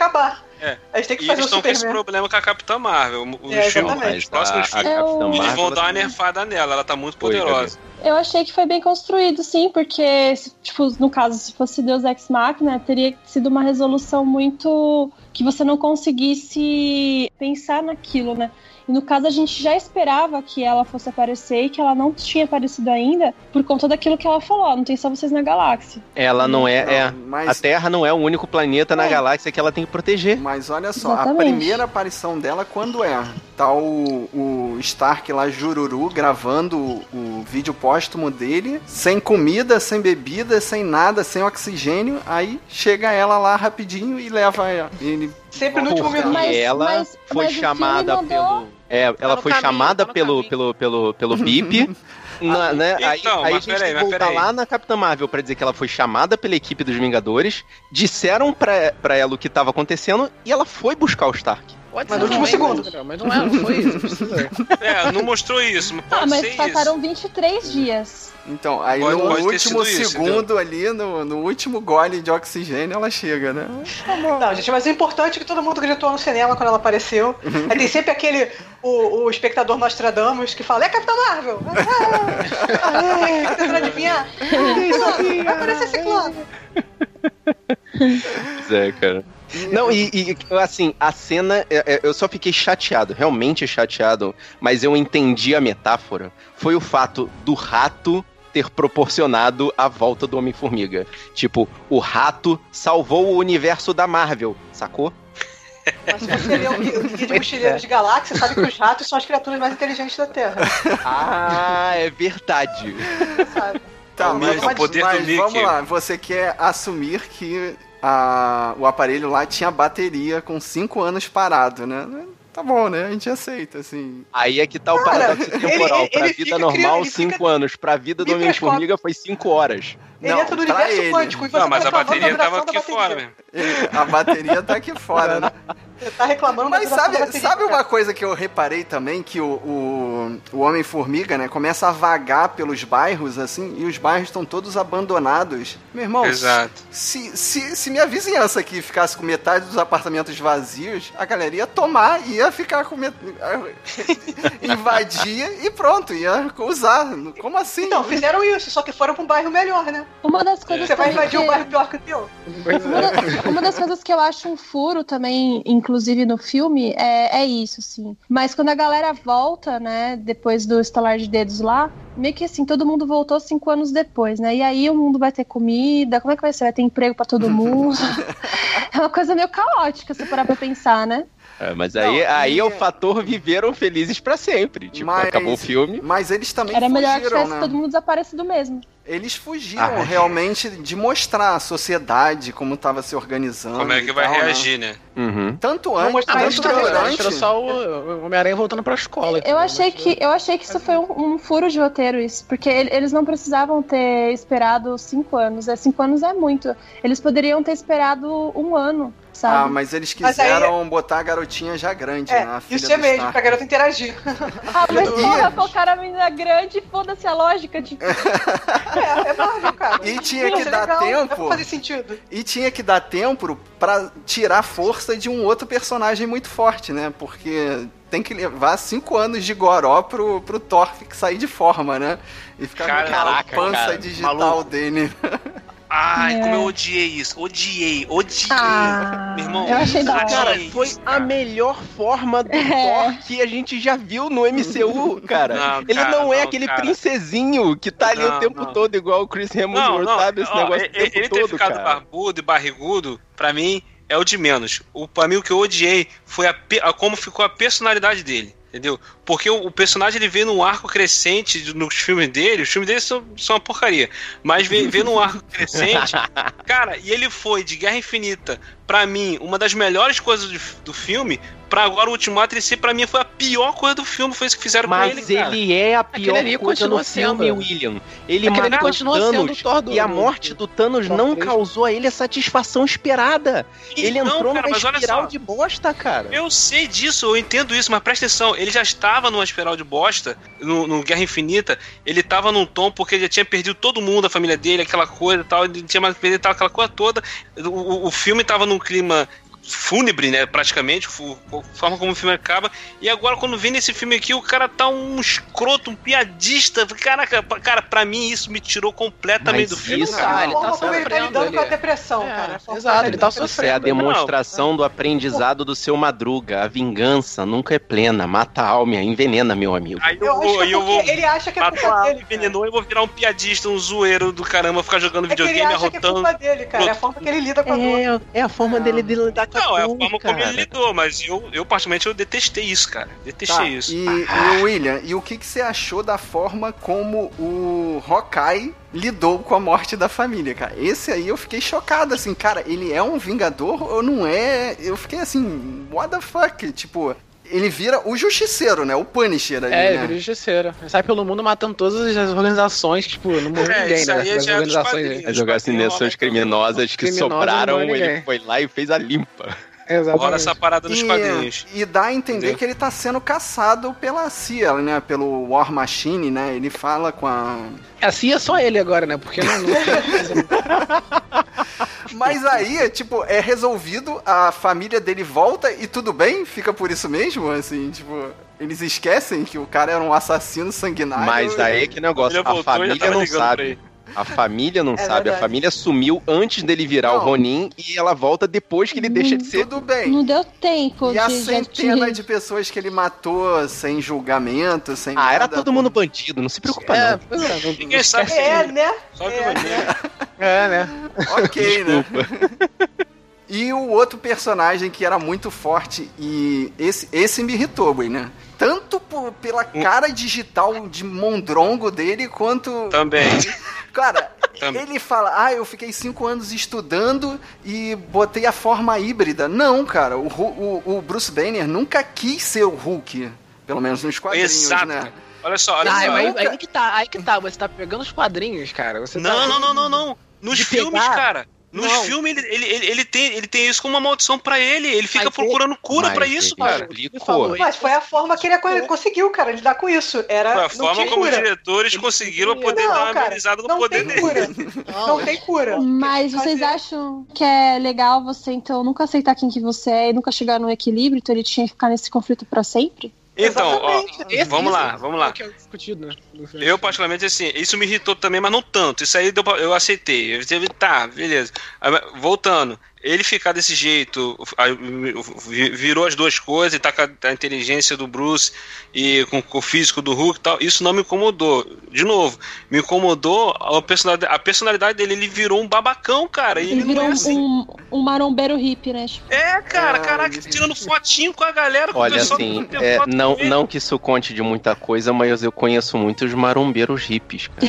É. A gente tem que e fazer eles estão com esse problema com a Capitã Marvel. Os é, filmes, os próximos filmes, eles vão dar uma nerfada nela. Ela tá muito poderosa. Eu achei que foi bem construído, sim, porque, tipo, no caso, se fosse Deus Ex Machina, teria sido uma resolução muito que você não conseguisse pensar naquilo, né? E no caso, a gente já esperava que ela fosse aparecer e que ela não tinha aparecido ainda por conta daquilo que ela falou. Não tem só vocês na galáxia. Ela não é. é mas... A Terra não é o único planeta é. na galáxia que ela tem que proteger. Mas olha só, Exatamente. a primeira aparição dela, quando é? Tá o, o Stark lá, Jururu, gravando o, o vídeo póstumo dele, sem comida, sem bebida, sem nada, sem oxigênio. Aí chega ela lá rapidinho e leva ele. Sempre no último minuto. Mas, ela mas, foi mas chamada pelo é, ela tá foi caminho, chamada tá pelo, pelo, pelo, pelo BIP. Na, né? Então, aí, aí a gente tem que voltar lá na Capitã Marvel para dizer que ela foi chamada pela equipe dos Vingadores, disseram pra, pra ela o que tava acontecendo e ela foi buscar o Stark. Pode mas no último segundo. Mas não, é, não foi isso. é, não mostrou isso. Mas pode ah, mas passaram isso. 23 dias. Então, aí pode, no pode último segundo isso, ali, no, no último gole de oxigênio, ela chega, né? Não, gente, mas é importante que todo mundo gritou no cinema quando ela apareceu. aí tem sempre aquele, o, o espectador Nostradamus que fala, é Capitã Marvel! Ah, é, tentando adivinhar? Vai aparecer Ciclope! Zé, cara. Não, e, e, assim, a cena, é, é, eu só fiquei chateado, realmente chateado, mas eu entendi a metáfora. Foi o fato do rato ter proporcionado a volta do Homem-Formiga. Tipo, o rato salvou o universo da Marvel, sacou? Mas se você ler o Guia de de Galáxia, sabe que os ratos são as criaturas mais inteligentes da Terra. Ah, é verdade. Sabe? Tá, mas, mas, mas vamos lá, você quer assumir que a, o aparelho lá tinha bateria com 5 anos parado, né? Tá bom, né? A gente aceita, assim. Aí é que tá o paradoxo temporal. Ele, pra ele vida normal, 5 anos. Pra vida do Homem-Formiga foi 5 horas. Ele não, entra no universo quântico. Não, mas a bateria tava aqui fora mesmo. A bateria tá aqui fora, né? Você tá reclamando Mas sabe, sabe uma coisa que eu reparei também? Que o, o, o Homem-Formiga, né, começa a vagar pelos bairros, assim, e os bairros estão todos abandonados. Meu irmão, Exato. Se, se, se minha vizinhança aqui ficasse com metade dos apartamentos vazios, a galera ia tomar, ia ficar com met... invadia e pronto, ia usar. Como assim? Então, fizeram isso, só que foram pra um bairro melhor, né? Uma das coisas Você vai invadir que... um bairro pior que o teu. Uma, uma das coisas que eu acho um furo também, inclusive no filme, é, é isso, sim. Mas quando a galera volta, né, depois do estalar de dedos lá, meio que assim, todo mundo voltou cinco anos depois, né? E aí o mundo vai ter comida, como é que vai ser? Vai ter emprego para todo mundo? é uma coisa meio caótica, se parar pra pensar, né? É, mas aí, não, aí e... é o fator viveram felizes para sempre. Tipo, mas, acabou o filme. Mas eles também Era fugiram, melhor que tivesse né? todo mundo desaparecido mesmo. Eles fugiram ah, realmente de mostrar a sociedade como estava se organizando. Como é que vai tal, né? reagir, né? né? Uhum. Tanto antes, ah, tanto durante. Era só o Homem-Aranha voltando pra escola. Eu achei que, eu achei que isso foi um, um furo de roteiro, isso. Porque eles não precisavam ter esperado cinco anos. É, cinco anos é muito. Eles poderiam ter esperado um ano sabe? Ah, mas eles quiseram mas aí... botar a garotinha já grande, é, né? isso é mesmo, pra garota interagir. Ah, mas porra, colocaram a menina grande, foda-se a lógica, tipo. é, é Marvel, cara. E tinha que dar legal, tempo. Fazer sentido. E tinha que dar tempo pra tirar força de um outro personagem muito forte, né? Porque tem que levar cinco anos de goró pro, pro Thor sair de forma, né? E ficar com aquela pança cara, digital maluco. dele. Ai, é. como eu odiei isso. Odiei, odiei. Ah, Meu irmão, eu achei da Cara, foi isso, cara. a melhor forma do é. Thor que a gente já viu no MCU, cara. Não, ele cara, não é não, aquele cara. princesinho que tá ali não, o tempo todo, igual o Chris Hemsworth, sabe? Esse negócio ele, ele ter ficado cara. barbudo e barrigudo, pra mim, é o de menos. O, pra mim, o que eu odiei foi a, a como ficou a personalidade dele entendeu? Porque o, o, personagem ele vê num arco crescente nos filmes dele, os filmes dele são, são uma porcaria, mas vê, vê num arco crescente, cara, e ele foi de Guerra Infinita, para mim, uma das melhores coisas do, do filme, pra agora o Ultimato, ele ser, pra mim, foi a pior coisa do filme, foi isso que fizeram Mas com ele, Mas ele é a pior coisa no sendo. filme, William. Ele Aquele matou Thanos, do e a morte do Thanos não causou a ele a satisfação esperada. ele entrou cara, numa espiral de bosta, cara. Eu sei disso, eu entendo isso, mas presta atenção, ele já estava numa espiral de bosta, no, no Guerra Infinita, ele estava num tom porque ele já tinha perdido todo mundo, a família dele, aquela coisa e tal, ele tinha mais perdido aquela coisa toda. O, o filme estava num clima fúnebre, né? Praticamente, a forma como o filme acaba. E agora, quando vem nesse filme aqui, o cara tá um escroto, um piadista. Caraca, cara, pra mim isso me tirou completamente Mas do filme. Isso, Cara, ah, ele tá como ele tá lidando com a depressão, É, cara. exato, ele tá Isso é a sofrendo. demonstração do aprendizado do seu Madruga. A vingança nunca é plena, mata a alma, envenena, meu amigo. Aí eu, Eu acho vou, que é eu porque vou. ele acha que é culpa a dele. cara. envenenou, eu vou virar um piadista, um zoeiro do caramba, ficar jogando É que ele videogame, que é arrotando. culpa dele, cara. É a forma que ele lida com a dor. É, é a forma dele de lidar com Não, a é a forma cara. como ele lidou, mas eu, eu particularmente, eu detestei isso, cara. Detestei Tá, isso. e, e William, e o que, que você achou da forma como o Hawkeye lidou com a morte da família, cara? Esse aí eu fiquei chocado, assim, cara, ele é um vingador ou não é? Eu fiquei assim, what the fuck? Tipo, ele vira o justiceiro, né? O Punisher ali, É, ele né? vira justiceiro. Ele sai pelo mundo matando todas as organizações, tipo, não morreu É, ninguém, né? já é dos organizações quadrinhos. dele. As organizações criminosas que Criminosas sobraram, é ele foi lá e fez a limpa. Exatamente. Rola essa parada nos quadrinhos. E, e dá a entender Entendeu? que ele tá sendo caçado pela CIA, né? Pelo War Machine, né? Ele fala com a. A CIA é só ele agora, né? Porque não, Mas aí, tipo, é resolvido, a família dele volta e tudo bem? Fica por isso mesmo? Assim, tipo, eles esquecem que o cara era um assassino sanguinário. Mas aí que negócio, a e já família não sabe. A família não É sabe, a verdade. família sumiu antes dele virar o Não. Ronin e ela volta depois que ele deixa de ser. Tudo bem. Não deu tempo E a de, de centena de pessoas que ele matou sem julgamento, sem Ah, era nada, todo mundo bandido, não se preocupa É, não. é, não- Ninguém sabe É, né? Só que É. vai ver. É, né? Ok, né? E o outro personagem que era muito forte e esse, esse me irritou, né? Tanto por- pela cara digital de mondrongo dele, quanto... Também. Cara, Também. ele fala, ah, eu fiquei cinco anos estudando e botei a forma híbrida. Não, cara, o, o, o Bruce Banner nunca quis ser o Hulk. Pelo menos nos quadrinhos, Exato. né? Olha só, olha Ah, só. aí, aí que tá, aí que tá. Você tá pegando os quadrinhos, cara. Você tá- Não, não, não, não, não. Nos De filmes, pegar? cara. Nos Não. filmes, ele, ele, ele, ele tem, ele tem isso como uma maldição pra ele. Ele fica Mas procurando cura Mas pra isso, ele cara. explicou. Mas foi a forma que ele co- conseguiu, cara, lidar com isso. Era. Foi a não forma como os cura. diretores conseguiram poder Não, dar uma cara, amenizada no não poder tem dele. cura. Não, Não tem cura. Mas vocês Fazer- acham que é legal você, então, nunca aceitar quem que você é e nunca chegar num equilíbrio, então ele tinha que ficar nesse conflito pra sempre? Então, ó. Esse- vamos lá, vamos lá. é é discutido, né? filme. Eu, particularmente, assim, isso me irritou também, mas não tanto. Isso aí deu pra- eu aceitei. Eu teve, tá, beleza. Ah, Voltando, ele ficar desse jeito, virou as duas coisas, e tá com a, inteligência do Bruce e com, com o físico do Hulk e tal, isso não me incomodou. De novo, me incomodou a personalidade, a personalidade dele. Ele virou um babacão, cara. Ele ele, virou não é um, assim. um, um marombeiro hippie, né? Tipo, É, cara, Ah, caraca, ele- tirando fotinho com a galera, com o Olha, assim, que tem é, não, não que isso conte de muita coisa, mas eu conheço muitos marombeiros hippies, cara.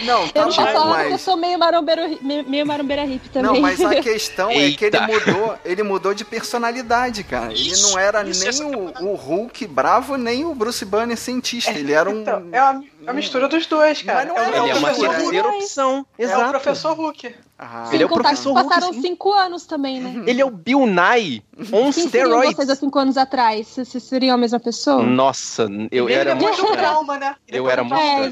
Não, tá eu não posso bom, falar porque eu mas... sou meio marombeiro, meio marombeira hippie também. Não, mas a questão é que ele Eita. mudou, ele mudou de personalidade, cara. Ele Isso, não era isso, nem o, o Hulk bravo, nem o Bruce Banner cientista. Ele era um. Então, é uma, é uma mistura dos dois, cara. Mas não é, Ele é uma professor Hulk. terceira opção. É o Exato. professor Hulk. Ah, Sem ele é o contar que professor Hulk, passaram sim. cinco anos também, né? Ele é o Bill Nye on Quem steroids. vocês há cinco anos atrás? Vocês seriam a mesma pessoa? Nossa, eu ele era muito. um trauma, né? E Eu era É, muito- grande.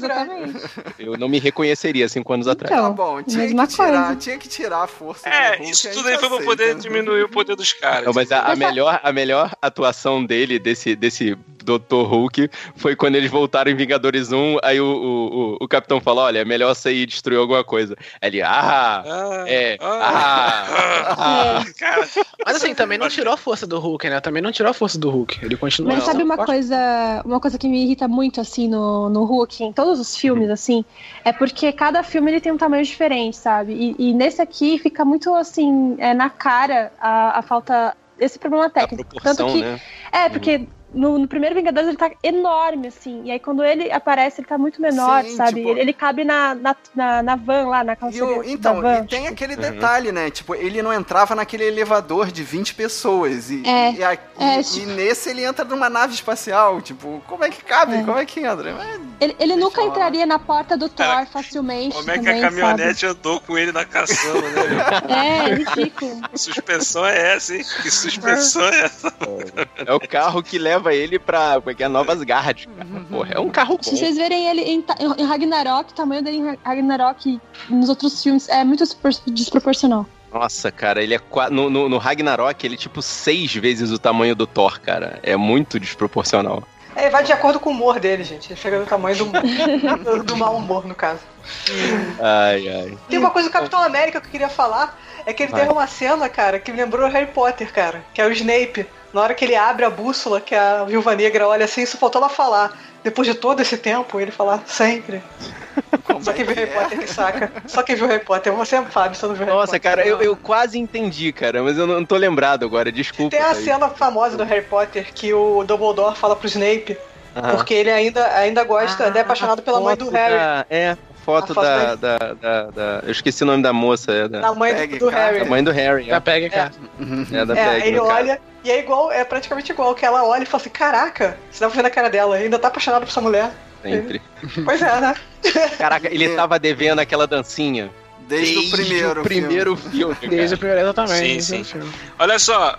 exatamente. Eu não me reconheceria cinco anos atrás. tá Então, bom, tinha mesma que, tirar, coisa. tinha que tirar a força É, Hulk. isso tudo aí foi pra poder aceita. diminuir o poder dos caras. Não, mas a, a tá- melhor, a melhor atuação dele, desse, desse Dr. Hulk, foi quando eles voltaram em Vingadores 1. Aí o, o, o, o capitão falou: Olha, é melhor você ir destruir alguma coisa. Aí ele, ah, Ah, é, ah, ah, ah. Cara, Mas assim, também não tirou a força do Hulk, né? Também não tirou a força do Hulk. Ele continua. Mas sabe uma forte. coisa, uma coisa que me irrita muito assim no, no Hulk, em todos os filmes assim, é porque cada filme ele tem um tamanho diferente, sabe? E, e nesse aqui fica muito assim é, na cara a, a falta desse problema técnico. Tanto que né? é porque no, no primeiro Vingadores ele tá enorme, assim. E aí quando ele aparece, ele tá muito menor, Sim, sabe? tipo- ele, ele cabe na, na, na, na van lá, na da então, van. e tem aquele Uhum. detalhe, né? Tipo, ele não entrava naquele elevador de 20 pessoas. E, É, e, a- é, e- tipo- e nesse ele entra numa nave espacial. Tipo, como é que cabe? É. Como é que entra? É, Ele, ele nunca entraria na porta do Thor Cara, facilmente. como é que também, a caminhonete andou com ele na caçamba, né? Sabe? É, ridículo. Que suspensão é essa, hein? Que suspensão é essa? É o carro que leva ele pra porque é Novas Guard, cara. Porra, é um carro Se bom. vocês verem ele em, em Ragnarok, o tamanho dele em Ragnarok e nos outros filmes é muito desproporcional. Nossa, cara, ele é no, no, no Ragnarok, ele é tipo seis vezes o tamanho do Thor, cara. É muito desproporcional. É, vai de acordo com o humor dele, gente. Ele chega no tamanho do, do mau humor, no caso. Ai, ai. Tem uma coisa do Capitão América que eu queria falar. É que ele vai. teve uma cena, cara, que me lembrou Harry Potter, cara. Que é o Snape. Na hora que ele abre a bússola, que a Viúva Negra olha assim, isso faltou ela falar. Depois de todo esse tempo, ele falar sempre. Só quem viu Harry Potter que saca. Só quem viu Harry Potter. Você é Fábio, você não viu Harry Nossa, Potter. Nossa, cara, eu, eu quase entendi, cara, mas eu não tô lembrado agora, desculpa. Tem a cena famosa do Harry Potter que o Dumbledore fala pro Snape. Porque ele ainda, ainda gosta, ah, ainda é aposado pela mãe do Harry. É, foto, foto da, da, da, da, Eu esqueci o nome da moça. É da, da mãe Peg do Harry. Da mãe do Harry. Da é. Peg, cara. É, é da é, Peg. Ele olha. Cara. E é igual, é praticamente igual, que ela olha e fala assim, caraca, você dá pra ver na cara dela, ainda tá apaixonado por essa mulher. Sempre. Pois é, né? Caraca, ele é. tava devendo aquela dancinha. Desde, Desde, o primeiro, o primeiro filme. filme Desde o primeiro, exatamente. Sim, sim. Olha só,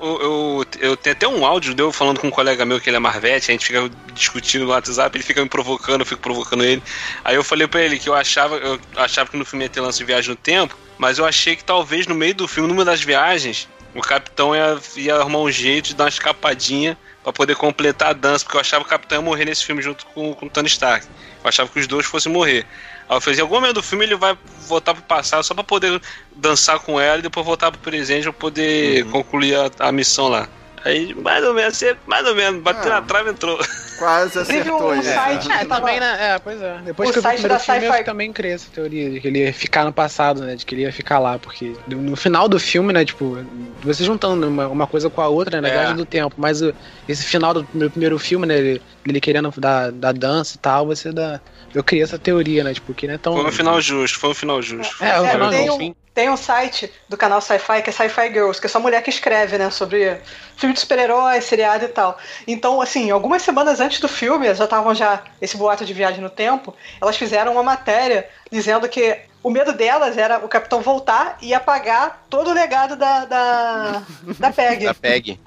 eu, eu, eu, tenho até um áudio deu falando com um colega meu que ele é Marvete, a gente fica discutindo no WhatsApp, ele fica me provocando, eu fico provocando ele. Aí eu falei pra ele que eu achava, eu achava que no filme ia ter lance de viagem no tempo, mas eu achei que talvez no meio do filme, numa das viagens, o capitão ia, ia arrumar um jeito de dar uma escapadinha para poder completar a dança, porque eu achava que o capitão ia morrer nesse filme junto com, com o Tony Stark. Eu achava que os dois fossem morrer. Aí eu falei, em algum momento do filme ele vai voltar pro passado só para poder dançar com ela e depois voltar pro presente pra poder uhum. concluir a, a missão lá. Aí, mais ou menos, mais ou menos, bateu ah, na trave entrou. Quase acertou. Um site, é, também, né? É, pois é. Depois o que eu vi o primeiro filme, eu também criei essa teoria de que ele ia ficar no passado, né? De que ele ia ficar lá, porque no final do filme, né? Tipo, você juntando uma, uma coisa com a outra, né? Na é. viagem do tempo. Mas esse final do meu primeiro filme, né? Ele, ele querendo dar, dar dança e tal, você dá... Eu criei essa teoria, né? Tipo, que não é tão... Foi um final justo, foi um final justo. É, é, um final justo. Tem um site do canal Sci-Fi que é Sci-Fi Girls, que é só mulher que escreve, né, sobre filme de super-heróis, seriado e tal. Então, assim, algumas semanas antes do filme, já estavam já esse boato de viagem no tempo, elas fizeram uma matéria dizendo que o medo delas era o capitão voltar e apagar todo o legado da, da, da PEG. Da PEG.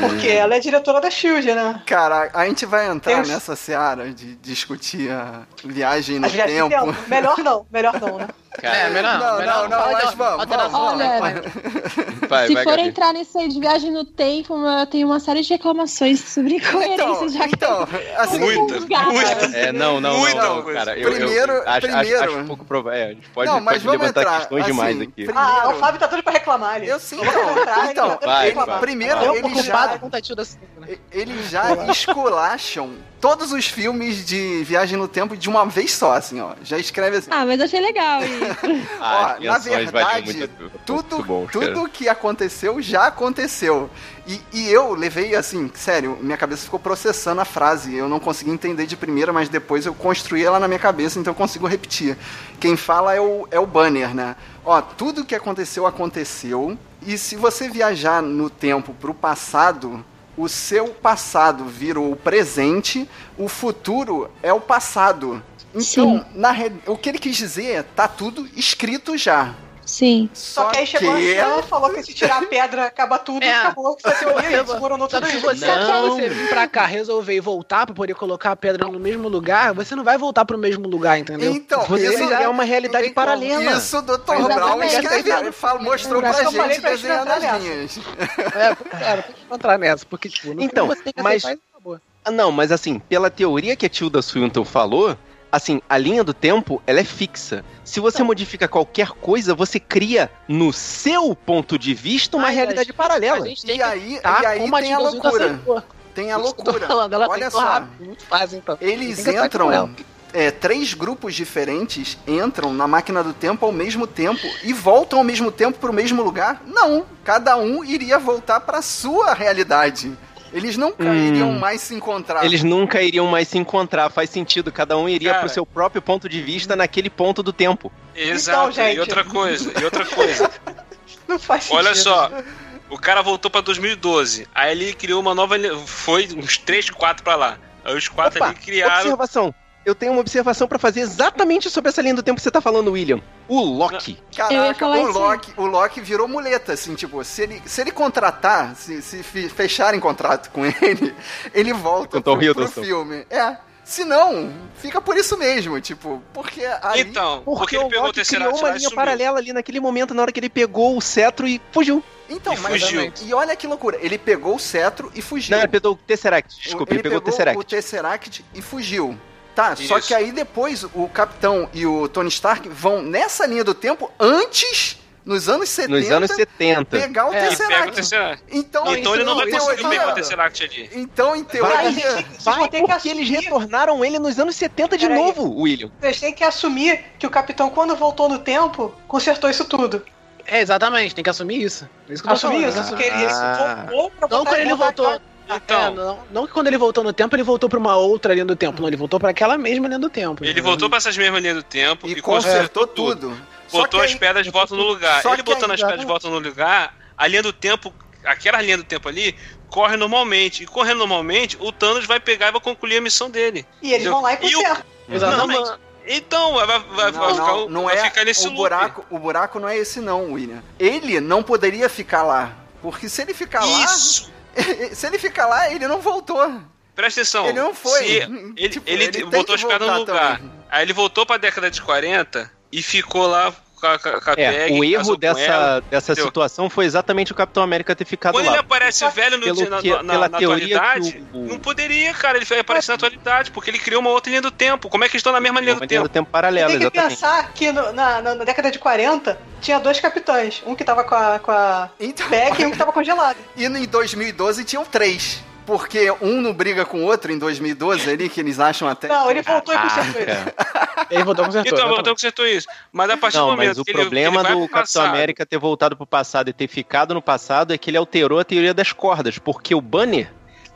Porque ela é diretora da Shield, né? Cara, a gente vai entrar nessa seara de discutir a viagem no a viagem tempo. tempo. Melhor não, melhor não, né? Cara, é, melhor não. Não, melhor não, não, mas vamos, vamos, Olha, vai, se vai, for entrar nisso aí de viagem no tempo, eu tenho uma série de reclamações sobre então, coerência, já então, que assim, muita, muita. É, não, não, muita não, cara. Eu, primeiro, eu, acho, primeiro... Acho, acho pouco provável. É, a gente pode, não, mas pode levantar entrar, questões assim, demais aqui. Primeiro... Ah, o Fábio tá tudo pra reclamar ali. Eu sim, então. então vai, vai, primeiro, eles já... Eles já esculacham todos os filmes de viagem no tempo de uma vez só, assim, ó. Já escreve assim. Ah, mas achei legal isso. ah, ó, na verdade, muito, tudo, muito bom, tudo que aconteceu já aconteceu. E, e, eu levei, assim, sério, minha cabeça ficou processando a frase. Eu não consegui entender de primeira, mas depois eu construí ela na minha cabeça, então eu consigo repetir. Quem fala é o, é o banner, né? Ó, tudo que aconteceu, aconteceu. E se você viajar no tempo pro passado, o seu passado virou o presente, o futuro é o passado. Então, na, o que ele quis dizer, tá tudo escrito já. Sim. Só, Só que aí chegou que... a falou que se tirar a pedra acaba tudo é. e acabou essa teoria desmoronou tudo isso. Se você vir pra cá resolver e voltar pra poder colocar a pedra no mesmo lugar, você não vai voltar pro mesmo lugar, entendeu? Então, você isso é uma realidade então, paralela. Isso o Dr. Brown escreveu, mostrou pra gente desenhando as linhas. É, cara, tem que entrar nessa, porque, tipo, no então, você tem que mas... Ah, não, mas assim, pela teoria que a Tilda Swinton falou, assim, a linha do tempo, ela é fixa. Se você modifica qualquer coisa, você cria, no seu ponto de vista, uma Ai, realidade gente, paralela. E aí, e aí tem a loucura. Tem a loucura. Falando, Olha só. Faz, então. Eles entram... É, três grupos diferentes entram na máquina do tempo ao mesmo tempo e voltam ao mesmo tempo para o mesmo lugar? Não, cada um iria voltar para sua realidade. Eles nunca hum. iriam mais se encontrar. Eles nunca iriam mais se encontrar. Faz sentido. Cada um iria Cara, pro seu próprio ponto de vista naquele ponto do tempo. Exato. Então, e outra coisa. E outra coisa. Não faz sentido. Olha só. O cara voltou pra 2012. Aí ele criou uma nova. Foi uns 3, 4 pra lá. Aí os quatro Opa, ali criaram. Observação eu tenho uma observação para fazer exatamente sobre essa linha do tempo que você tá falando, William. O Loki. Caraca, o Loki, o Loki virou muleta, assim, tipo, se ele, se ele contratar, se, se fecharem contrato com ele, ele volta pro, pro filme. É. Se não, fica por isso mesmo, tipo, porque aí... Então, porque, porque ele pegou o Tesseract criou uma linha paralela ali naquele momento, na hora que ele pegou o cetro e fugiu. Então, e mas fugiu. e olha que loucura, ele pegou o cetro e fugiu. Não, ele pegou o Tesseract, desculpa, ele, ele pegou, pegou, o Tesseract. o Tesseract e fugiu. Tá, Isso. só que aí depois o Capitão e o Tony Stark vão nessa linha do tempo antes nos anos 70, nos anos 70. pegar o, é, Tesseract. o Tesseract. Então, não, então ele não vai conseguir pegar o Tesseract ali. Então, em teoria... Vai, vai ter que eles retornaram ele nos anos 70 de novo, aí. William. Vocês têm que assumir que o Capitão, quando voltou no tempo, consertou isso tudo. É, exatamente, tem que assumir isso. É isso que assumir isso, ah. ele voltou pra Não quando ele voltou... Então, é, não, não, que quando ele voltou no tempo, ele voltou pra uma outra linha do tempo. Não, ele voltou para aquela mesma linha do tempo. Ele voltou para essas mesmas linhas do tempo e, e consertou, consertou tudo. tudo botou as pedras de volta no lugar. Ele botando as pedras de volta no lugar, a linha do tempo, aquela linha do tempo ali, corre normalmente. E correndo normalmente, o Thanos vai pegar e vai concluir a missão dele. E eles vão lá e consertam. Exatamente. Então, vai, vai, vai não, ficar, não, não vai é, ficar nesse o buraco, o buraco não é esse não, William. Ele não poderia ficar lá. Porque se ele ficar Isso. lá. se ele ficar lá, ele não voltou. Presta atenção. Ele não foi. ele, tipo, ele, ele botou as pedras no lugar. Também. Aí ele voltou pra década de 40 e ficou lá é, O erro dessa, dessa situação foi exatamente o Capitão América ter ficado Quando lá. Quando ele aparece velho no, Pelo na, que, na, na, na atualidade, o... não poderia, cara. Ele aparecer na atualidade, porque ele criou uma outra linha do tempo. Como é que eles estão na mesma linha uma do linha tempo? do tempo paralela, tem que exatamente. pensar que no, na, na, década de 40 tinha dois capitães. Um que tava com a, com a então... E um que tava congelado. E em 2012 tinham três porque um não briga com o outro em 2012 ali, que eles acham até. Não, ele voltou ah, e consertou isso. ele voltou e consertou. Então, voltou e consertou isso. Mas a partir não, do momento. Mas o problema ele, ele do Capitão América ter voltado pro passado e ter ficado no passado é que ele alterou a teoria das cordas, porque o Banner.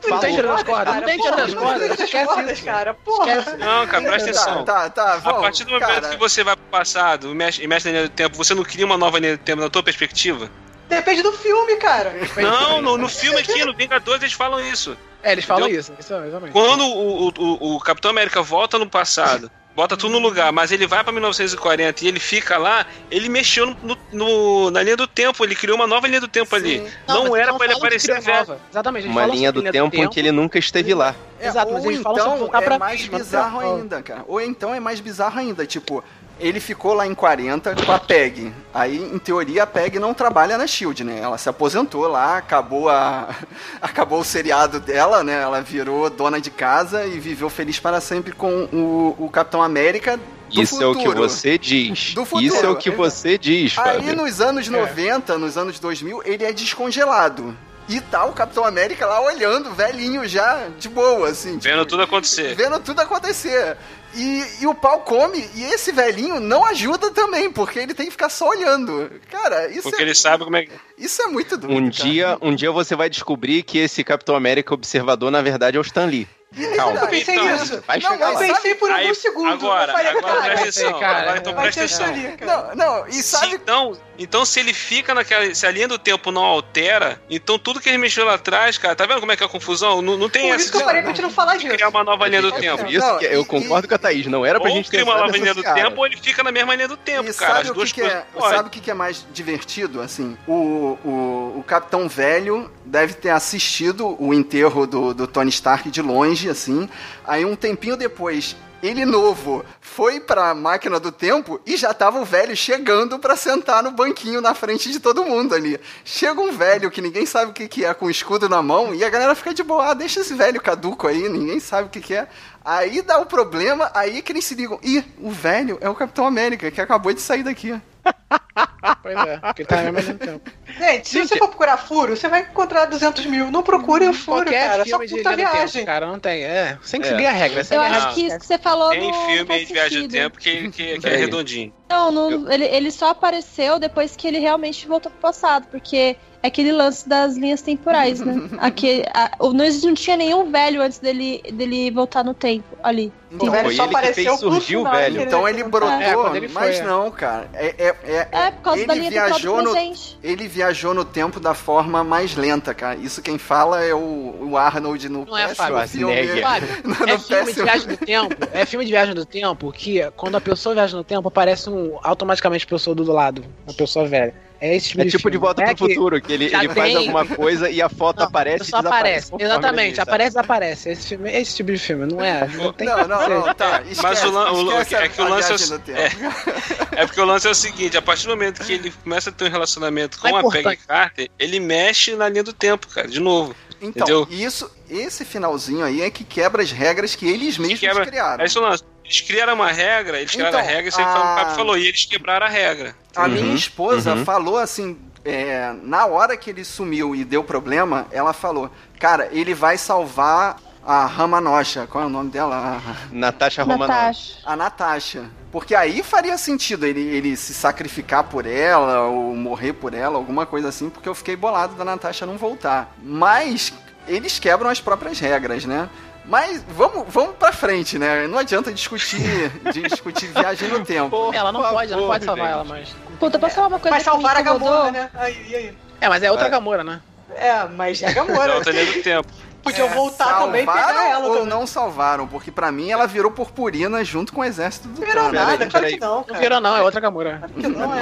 Não tem teoria das cordas, não tem teoria das cordas. Esquece isso, cara. Porra. Esquece. Não, cara, presta atenção. Tá, tá, vamos, A partir do momento cara. que você vai pro passado e mexe, mexe na linha do tempo, você não cria uma nova linha do tempo na tua perspectiva? Depende do filme, cara. Não, no, no filme aqui, no Vingadores, eles falam isso. É, eles falam isso, isso exatamente. Quando o, o, o Capitão América volta no passado, bota tudo no lugar, mas ele vai pra 1940 e ele fica lá, ele mexeu no, no, na linha do tempo, ele criou uma nova linha do tempo Sim. ali. Não, não era para ele aparecer velho. Exatamente. Uma linha do, tempo, tempo em que ele nunca esteve lá. É, Exato, mas ele então fala voltar é pra mais bizarro ainda, cara. Ou então é mais bizarro ainda, tipo, ele ficou lá em 40 com a PEG. Aí, em teoria, a PEG não trabalha na SHIELD, né? Ela se aposentou lá, acabou, a... acabou o seriado dela, né? Ela virou dona de casa e viveu feliz para sempre com o, o Capitão América isso futuro. é o que você diz. Do futuro. Isso é o que você diz, Fábio. Aí, nos anos 90, é. nos anos 2000, ele é descongelado. E tá o Capitão América lá olhando, velhinho já, de boa, assim. Vendo tipo, tudo acontecer. Vendo tudo acontecer. E, e o pau come, e esse velhinho não ajuda também, porque ele tem que ficar só olhando. Cara, isso Porque é, ele sabe como é que. Isso é muito duro. Um dia, um dia você vai descobrir que esse Capitão América observador, na verdade, é o Stan Lee. Calma. Eu pensei então, nisso. Vai não, eu pensei por alguns segundos. Agora, agora presta atenção. Agora então presta atenção. Não, não, e sabe... Se, então, então, se ele fica naquela. Se a linha do tempo não altera, então tudo que ele mexeu lá atrás, cara, tá vendo como é que é a confusão? Não, não tem por essa. Por isso que eu parei pra gente não falar disso. criar uma nova linha do tempo. Isso não, eu concordo e, com a Thaís, não era pra ou gente criar uma nova linha do cara. tempo ou ele fica na mesma linha do tempo, e cara. Sabe As duas que coisas. Que é, sabe o que é mais divertido? Assim, o, o, o Capitão Velho deve ter assistido o enterro do, do Tony Stark de longe, assim. Aí um tempinho depois, ele novo foi pra máquina do tempo e já tava o velho chegando para sentar no banquinho na frente de todo mundo ali. Chega um velho que ninguém sabe o que, que é, com escudo na mão, e a galera fica de boa, ah, deixa esse velho caduco aí, ninguém sabe o que, que é. Aí dá o problema, aí que eles se ligam, ih, o velho é o Capitão América, que acabou de sair daqui. Pois é, porque ele tá ao mesmo tempo. Gente, se você for procurar furo, você vai encontrar 200 mil. Não procure o furo, cara. Só puta viagem. Tempo, cara, não tem. É, sem que é. seguir a regra. Eu acho que isso que você falou Tem filme de viagem do tempo que, que, que é redondinho. Não, não ele, ele só apareceu depois que ele realmente voltou pro passado, porque é aquele lance das linhas temporais, né? Aquele, a, não, não tinha nenhum velho antes dele, dele voltar no tempo ali. Então, o velho só apareceu surgiu o velho. Então ele brotou, é, ele mas foi, não, cara. É, é, é, é por causa ele da linha viajou no, Ele viajou no tempo da forma mais lenta, cara. Isso quem fala é o, o Arnold no não é, Fábio, filme. Fábio, no, no é filme de viagem do tempo. É filme de viagem do tempo que quando a pessoa viaja no tempo aparece um automaticamente pessoa do lado, uma pessoa velha. É É esse tipo, é de, tipo de volta é pro futuro, que ele, ele faz alguma coisa e a foto não, aparece só aparece. Exatamente, aparece e desaparece. Esse, filme, esse tipo de filme, não é? Não, tem não, não, não, tá. Esquece, Mas o, o, é que o lance é o, é, é porque o lance é o seguinte: a partir do momento que ele começa a ter um relacionamento com é a Peggy Carter, ele mexe na linha do tempo, cara, de novo. Então, Entendeu? isso, esse finalzinho aí é que quebra as regras que eles mesmos que quebra, criaram. É isso, lance. Eles criaram uma regra, eles criaram então, a regra, isso aí a... o Papo falou, e eles quebraram a regra. A uhum, minha esposa uhum. falou assim, é, na hora que ele sumiu e deu problema, ela falou, cara, ele vai salvar a Ramanocha. Qual é o nome dela? Natasha Romanocha. A Natasha. Porque aí faria sentido ele, ele se sacrificar por ela ou morrer por ela, alguma coisa assim, porque eu fiquei bolado da Natasha não voltar. Mas eles quebram as próprias regras, né? Mas vamos, vamos pra frente, né? Não adianta discutir, discutir viagem no tempo. Porra, ela não pode, ela não pode salvar gente. ela mais. Puta, posso falar uma coisa Vai salvar a Gamora, né? Aí, aí. É, mas é outra é. Gamora, né? É, mas é a Gamora. É outra linha do tempo podiam é, voltar também e pegar ela. Ou também. não salvaram, porque pra mim ela virou purpurina junto com o exército do Não virou nada, claro que não. Cara. Não virou, não, é outra Gamora.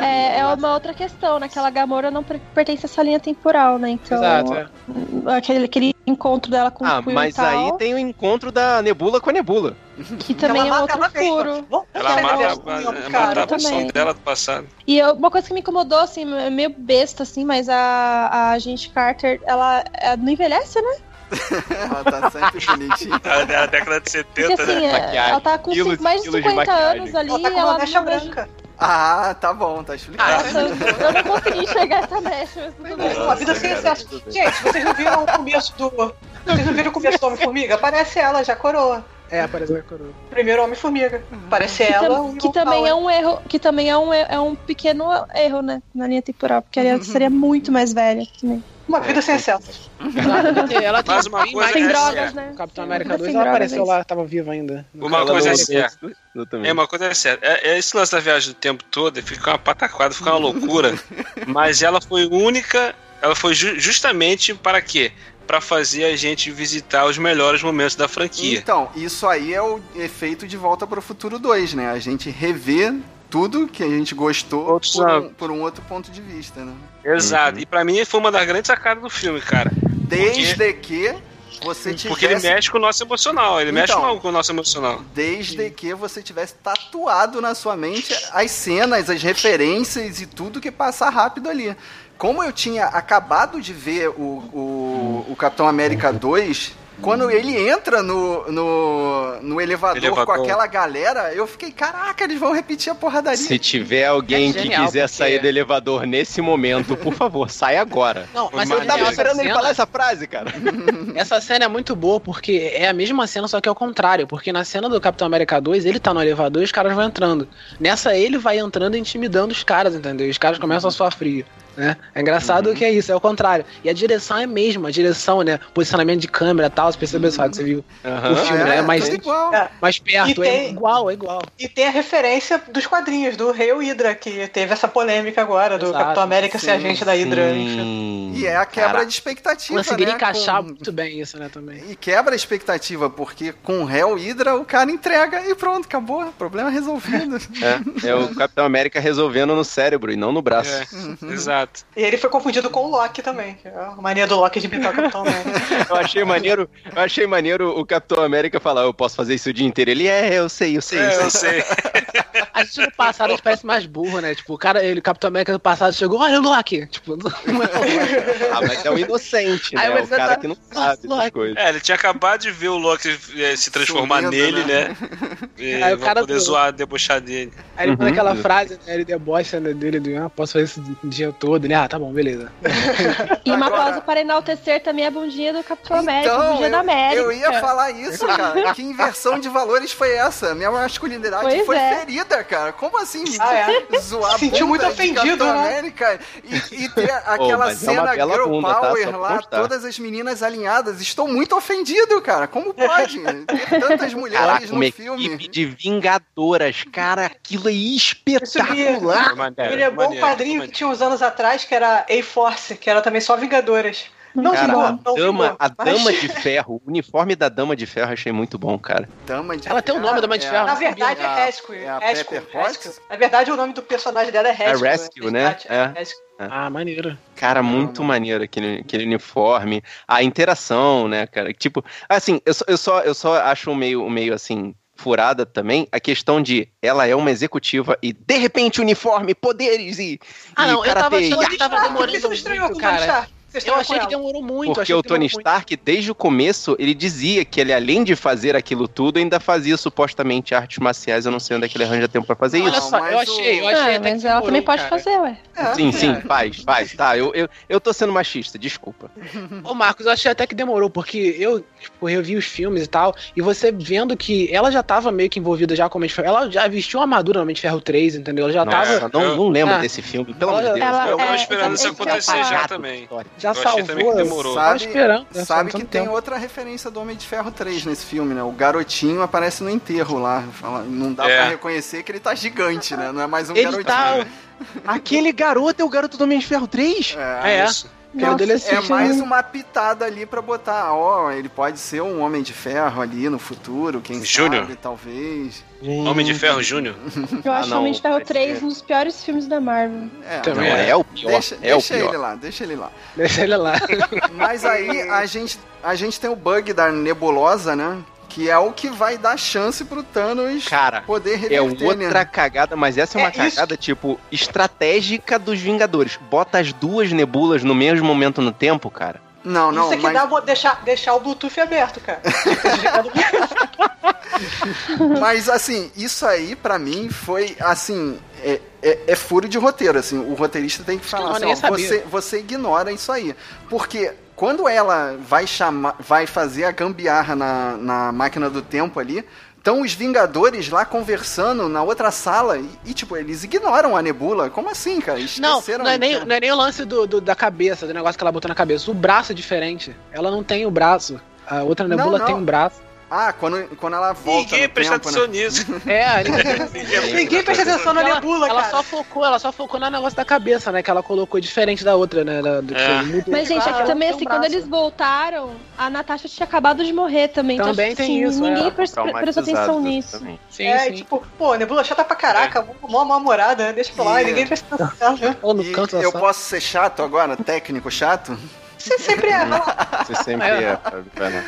É, é uma outra questão, né? Aquela Gamora não pertence a essa linha temporal, né? Então. Exato. É. Aquele, aquele encontro dela com ah, o Ah, mas aí tem o encontro da Nebula com a Nebula. Que também ela é outro furo. Ela mata, a pessoa dela do passado. E eu, uma coisa que me incomodou, assim, meio besta, assim, mas a, a gente Carter, ela, ela não envelhece, né? ela tá sempre bonitinha. Ela é da década de 70, Porque, assim, né? Ela tá com quilos, mais de 50 anos ali. Ela tá com uma mecha branca. Ah, tá bom, tá explicado. Ah, eu não consegui enxergar essa mecha, mas tudo bem. Uma vida sem excesso. Gente, vocês não viram o começo do. Vocês não viram o começo do Homem-Formiga? Aparece ela, já coroa. É, aparece a coroa. Primeiro Homem-Formiga. Parece que ela. Tam, que também é um erro. Que também é um, é um pequeno erro, né? Na linha temporal. Porque ela seria muito mais velha. Também. Uma vida sem excessos. Ela tem mais uma coisa sem drogas, né? Capitão América 2 ela apareceu lá, tava viva ainda. Uma coisa é certa. É uma coisa é certa. É, é, esse lance da viagem do tempo todo fica uma pataquada, fica uma loucura. mas ela foi única. Ela foi ju justamente para quê? para fazer a gente visitar os melhores momentos da franquia. Então, isso aí é o efeito de Volta para o Futuro 2, né? A gente rever tudo que a gente gostou por um, por um, outro ponto de vista, né? Exato. Uhum. E para mim foi uma das grandes sacadas do filme, cara. Desde porque... que você tivesse... Porque ele mexe com o nosso emocional, ele então, mexe com o nosso emocional. Desde que você tivesse tatuado na sua mente as cenas, as referências e tudo que passa rápido ali. Como eu tinha acabado de ver o, o, o Capitão América 2 quando ele entra no, no, no elevador, elevador, com aquela galera, eu fiquei, caraca, eles vão repetir a porradaria. Se tiver alguém é que quiser porque... sair do elevador nesse momento, por favor, sai agora. Não, mas eu tava esperando ele falar essa frase, cara. essa cena é muito boa porque é a mesma cena, só que é o contrário. Porque na cena do Capitão América 2, ele tá no elevador e os caras vão entrando. Nessa, ele vai entrando e intimidando os caras, entendeu? Os caras começam a sofrer. Né? É engraçado uhum. que é isso, é o contrário. E a direção é a mesma, a direção, né? Posicionamento de câmera e tal, você percebeu só que você viu uhum. o filme, né? é, né? Mais, é. mais perto, é tem, é igual, é igual. E tem a referência dos quadrinhos, do Rei Hydra, que teve essa polêmica agora, do Exato, Capitão América sim, ser agente da Hydra. E é a quebra Cara, de expectativa. Conseguiria né? encaixar com... muito bem isso, né, também. E quebra a expectativa, porque com o Hell Hydra o cara entrega e pronto, acabou. Problema resolvido. É, é o Capitão América resolvendo no cérebro e não no braço. É, uhum. Exato. E ele foi confundido com o Loki também. É a mania do Loki de imitar o Capitão América. eu achei maneiro, eu achei maneiro o Capitão América falar, eu posso fazer isso o dia inteiro. Ele é, eu sei, eu sei, é, eu sei. Eu sei. A gente no passado a gente parece mais burro, né? Tipo, o cara, ele, o Capitão América do passado chegou, olha o Loki. Tipo, não é ah, mas é um inocente, né? o cara tá... que não sabe das coisas. É, ele tinha acabado de ver o Loki eh, se transformar Sumindo, nele, né? né? E aí o cara poder do... zoar, debochar dele. Aí ele uhum. aquela frase, né? Ele debocha né, dele, do, ah, posso fazer isso o dia todo. Ele, ah, tá bom, beleza. e uma Agora... pausa para enaltecer também a bundinha do Capitão América, então, a bundinha eu, da América. Eu ia falar isso, cara. que inversão de valores foi essa? Minha masculinidade pois foi é. ferida, cara. Como assim? Ah, é? Zoar Sentiu muito ofendido, né? América e, e ter aquela oh, cena é girl bunda, tá? power tá? lá, todas as meninas alinhadas. Estou muito ofendido, cara. Como pode ter tantas mulheres Caraca, no uma filme? Equipe de vingadoras, cara, aquilo é espetacular. Ele é bom quadrinho que tinha uns anos atrás, que era A-Force, que era também só Vingadoras. Não, cara, a, não, dama, a dama de ferro, o uniforme da dama de ferro achei muito bom, cara. Dama de Ela tem o nome da dama de é ferro. Na verdade é Rescue. É Rescue, Rescue. Na verdade o nome do personagem dela é Rescue. É Rescue, né? É. Rescue. É. Ah, maneiro. Cara, muito maneiro aquele, aquele uniforme. A interação, né, cara? Tipo, assim, eu só, eu só, eu só acho meio, meio assim, furada também a questão de ela é uma executiva e de repente uniforme, poderes e. Ah, e não, eu tava achando que tava demorando muito, cara. Eu achei que demorou muito. Porque o Tony Stark, muito. desde o começo, ele dizia que ele, além de fazer aquilo tudo, ainda fazia supostamente artes marciais. Eu não sei onde é que ele arranja tempo pra fazer Olha isso. Só, eu achei, eu achei. Ah, mas ela também pode cara. fazer, ué. É, sim, sim, faz, faz. Tá, eu, eu, eu tô sendo machista, desculpa. Ô, Marcos, eu achei até que demorou, porque eu, tipo, eu vi os filmes e tal, e você vendo que ela já tava meio que envolvida já com o Homem de Ferro. Ela já vestiu uma armadura no Homem de Ferro 3, entendeu? Ela já Nossa, tava. Não, não lembro é. desse filme, pelo amor de Deus. Ela, eu tava esperando isso acontecer já também. Já salvou demorou. Sabe, esperando, né? sabe que tem tempo. outra referência do Homem de Ferro 3 nesse filme, né? O garotinho aparece no enterro lá. Não dá é. pra reconhecer que ele tá gigante, né? Não é mais um ele garotinho. Tá... Aquele garoto é o garoto do Homem de Ferro 3? É, é. isso. Nossa, é mais uma pitada ali para botar, ó, ele pode ser um Homem de Ferro ali no futuro, quem Júnior. sabe, talvez. Homem de Ferro Júnior? Eu acho ah, Homem de Ferro 3 um dos piores filmes da Marvel. É, Também é. é o pior. Deixa, é deixa o pior. ele lá, deixa ele lá. Deixa ele lá. Mas aí a gente, a gente tem o bug da nebulosa, né? Que é o que vai dar chance pro Thanos Cara, poder reverter, É outra né? cagada, mas essa é uma é cagada, isso. tipo, estratégica dos Vingadores. Bota as duas nebulas no mesmo momento no tempo, cara. Não, não, Isso aqui mas... dá deixar, deixar o Bluetooth aberto, cara. mas, assim, isso aí, para mim, foi, assim, é, é, é, furo de roteiro, assim. O roteirista tem que falar assim, ó, você, você ignora isso aí. Porque quando ela vai chamar, vai fazer a gambiarra na, na máquina do tempo ali, estão os Vingadores lá conversando na outra sala e, e, tipo, eles ignoram a Nebula. Como assim, cara? Esqueceram não, não é, nem, não é nem o lance do, do, da cabeça, do negócio que ela botou na cabeça. O braço é diferente. Ela não tem o braço. A outra Nebula não, não. tem um braço. Ah, quando, quando ela volta. Ninguém presta tempo, atenção né? nisso. É, ninguém, ninguém presta atenção na nebula, ela, cara. Ela só focou, ela só focou no negócio da cabeça, né? Que ela colocou diferente da outra, né? Da, do, é. Tipo, Mas, gente, aqui também, assim, um quando eles voltaram, a Natasha tinha acabado de morrer também. Então, também então, tem assim, isso. Ninguém é. prestou atenção nisso. Também. Sim, é, sim. tipo, pô, nebula chata pra caraca, é. mó namorada, né? Deixa pra lá, e ninguém presta atenção. Né? eu posso ser chato agora, técnico chato? Você sempre é, Você sempre é, é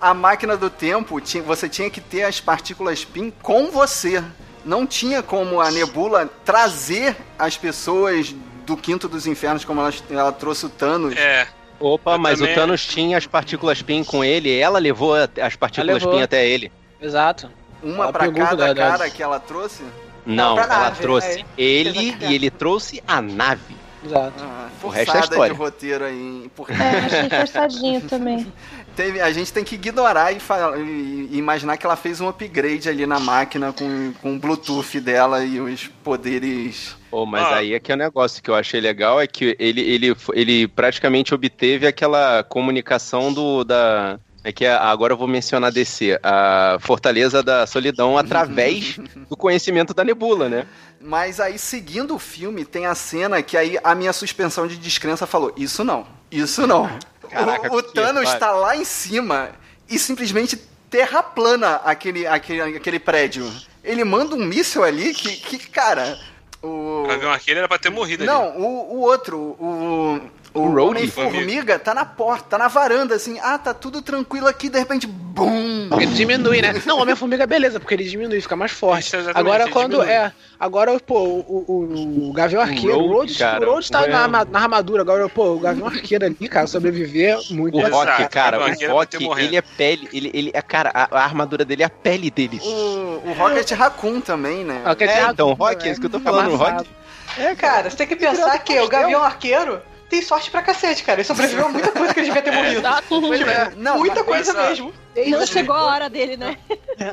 a máquina do tempo, você tinha que ter as partículas PIN com você. Não tinha como a Nebula trazer as pessoas do Quinto dos Infernos, como ela, ela trouxe o Thanos. É. Opa, mas também... o Thanos tinha as partículas PIN com ele, ela levou as partículas PIN até ele. Exato. Uma ela pra cada cara que ela trouxe? Não, ela nave, trouxe é. ele e ele trouxe a nave. Exato. Ah, o resto é história. de roteiro aí. Porque... É, achei forçadinho também. Teve, a gente tem que ignorar e, e, e, imaginar que ela fez um upgrade ali na máquina com, com o Bluetooth dela e os poderes. Oh, mas ah. aí é que é o um negócio que eu achei legal é que ele, ele, ele praticamente obteve aquela comunicação do da é que agora eu vou mencionar DC, a Fortaleza da Solidão através do conhecimento da Nebula, né? Mas aí, seguindo o filme, tem a cena que aí a minha suspensão de descrença falou: Isso não, isso não. Caraca, o, o Thanos está lá em cima e simplesmente terraplana aquele, aquele, aquele prédio. Ele manda um míssil ali que, que cara. O avião aquele era pra ter morrido Não, ali. o, o outro, o o, o Homem-Formiga tá na porta, tá na varanda, assim, ah, tá tudo tranquilo aqui, de repente, bum! Ele diminui, né? Não, o Homem-Formiga, beleza, porque ele diminui, fica mais forte. É agora, quando diminui. é. Agora, pô, o, o, o Gavião Arqueiro, o Rhodes, cara, o Rhodes tá na, na, armadura, agora, pô, o Gavião Arqueiro ali, cara, sobreviver muito. O Rock, cara, o Rock, ele é pele, ele, ele é, cara, a, a, armadura dele é a pele dele. O, o Rocket Raccoon também, né? Rocket é, Raccoon, então, Rock, é isso que eu tô falando, Rock. É, cara, você tem que pensar que o Gavião Arqueiro tem sorte pra cacete, cara. Ele sobreviveu a muita coisa que ele devia ter morrido. Exato, tipo, é. Não, muita coisa mesmo. Não chegou a hora dele, né?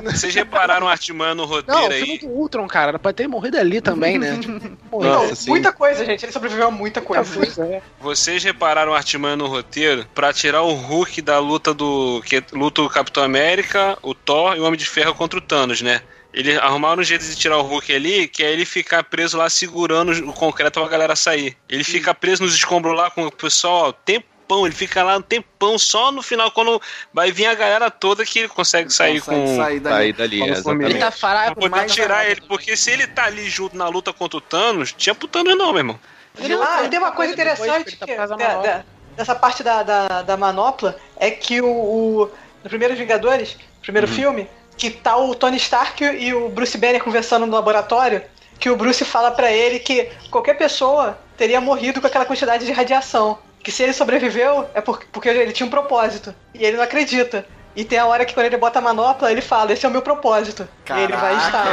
Vocês repararam o Artman no roteiro não, aí? Não, o filme do Ultron, cara, era pra ter morrido ali também, né? Tipo, não, muita coisa, gente. Ele sobreviveu a muita coisa. Muita coisa é. Vocês repararam o Artman no roteiro pra tirar o Hulk da luta do... Que luta o Capitão América, o Thor e o Homem de Ferro contra o Thanos, né? Eles arrumaram um jeito de tirar o Hulk ali, que é ele ficar preso lá segurando o concreto pra galera sair. Ele fica preso nos escombros lá com o pessoal o tempo tempão, ele fica lá um tempão, só no final, quando vai vir a galera toda que ele consegue sair consegue com. Sair dali. Sair dali ele tá farado, pra poder tirar ele, porque se ele tá ali junto na luta contra o Thanos, tinha pro Thanos não, meu irmão. Ah, e tem uma coisa interessante tá que, da, dessa parte da, da, da, manopla é que o, o no primeiro Vingadores, primeiro uhum. filme, que tá o Tony Stark e o Bruce Banner conversando no laboratório, que o Bruce fala para ele que qualquer pessoa teria morrido com aquela quantidade de radiação. Que se ele sobreviveu é porque ele tinha um propósito. E ele não acredita. E tem a hora que quando ele bota a manopla, ele fala, esse é o meu propósito. Caraca, e ele vai estar.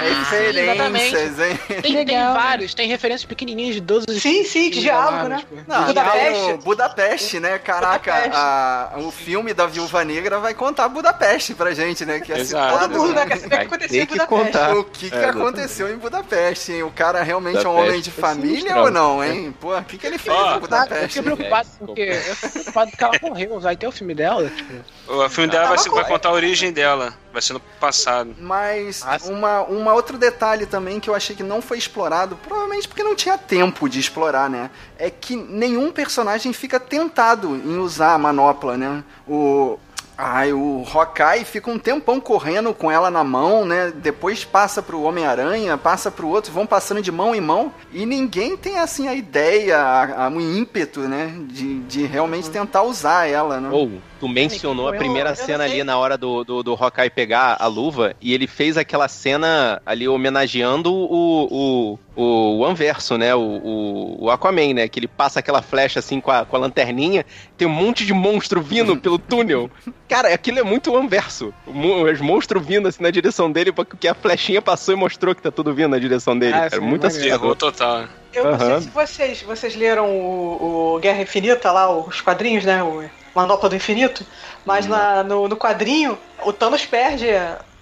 Referências, hein? Tem, tem, vários, tem referências pequenininhas de 12 Sim, sim, de diálogo, né? Tipo. Não, Budapeste. Budapeste, né? Caraca, Budapeste. A, o filme da Viúva Negra vai contar Budapeste pra gente, né? Que é Exato. Todo mundo, né? Quer saber o que aconteceu em Budapeste. Contar. O que, que é, aconteceu em Budapeste, hein? O cara realmente Budapeste. é um homem de família ou não, hein? Pô, o que, que ele fez oh, em Budapeste? Eu fiquei preocupado, porque eu fiquei preocupado porque ela morreu. Vai ter o filme dela, tipo... O filme dela vai, ser, vai, contar a origem dela. Vai ser no passado. Mas ah, uma, uma outro detalhe também que eu achei que não foi explorado, provavelmente porque não tinha tempo de explorar, né? É que nenhum personagem fica tentado em usar a manopla, né? O, Ai, o Hawkeye fica um tempão correndo com ela na mão, né? Depois passa pro Homem-Aranha, passa pro outro, vão passando de mão em mão. E ninguém tem, assim, a ideia, a, a, o ímpeto, né? De, de realmente tentar usar ela, né? Ou, tu mencionou a primeira cena ali na hora do, do, do Hawkeye pegar a luva e ele fez aquela cena ali homenageando o, o, o Anverso, né? O, o, o, Aquaman, né? Que ele passa aquela flecha assim com a, com a lanterninha, tem um monte de monstro vindo pelo túnel. Cara, aquilo é muito Anverso. Os monstros vindo assim na direção dele, porque a flechinha passou e mostrou que tá tudo vindo na direção dele. Ah, cara, muito assustador. total. Eu não sei se vocês, vocês leram o, o Guerra Infinita lá, os quadrinhos, né? O Manopla do Infinito. Mas hum. na, no, no quadrinho, o Thanos perde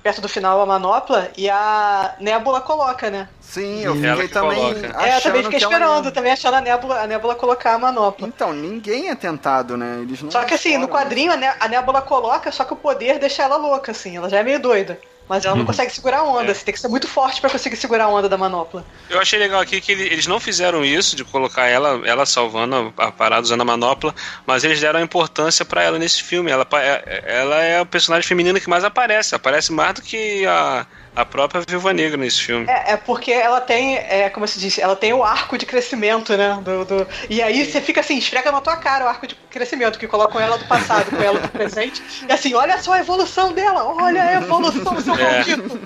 perto do final a manopla e a Nébula coloca, né? Sim, eu fiquei também. É, eu também fiquei esperando, também achando a Nébula, a Nébula colocar a manopla. Então, ninguém é tentado, né? Eles não só que assim, no quadrinho a Nébula coloca, só que o poder deixa ela louca, assim, ela já é meio doida. Mas ela não uhum. consegue segurar a onda. É. Você tem que ser muito forte para conseguir segurar a onda da manopla. Eu achei legal aqui que eles não fizeram isso, de colocar ela, ela salvando a parada usando a manopla, mas eles deram importância para ela nesse filme. Ela, é, ela é a personagem feminina que mais aparece. Aparece mais do que a a própria Viúva Negra nesse filme. É, é porque ela tem, é, como se disse, ela tem o arco de crescimento, né? Do, do... E aí você fica assim, esfrega na tua cara o arco de crescimento, que colocam ela do passado com ela do presente. E assim, olha só a evolução dela, olha a evolução, seu é. maldito.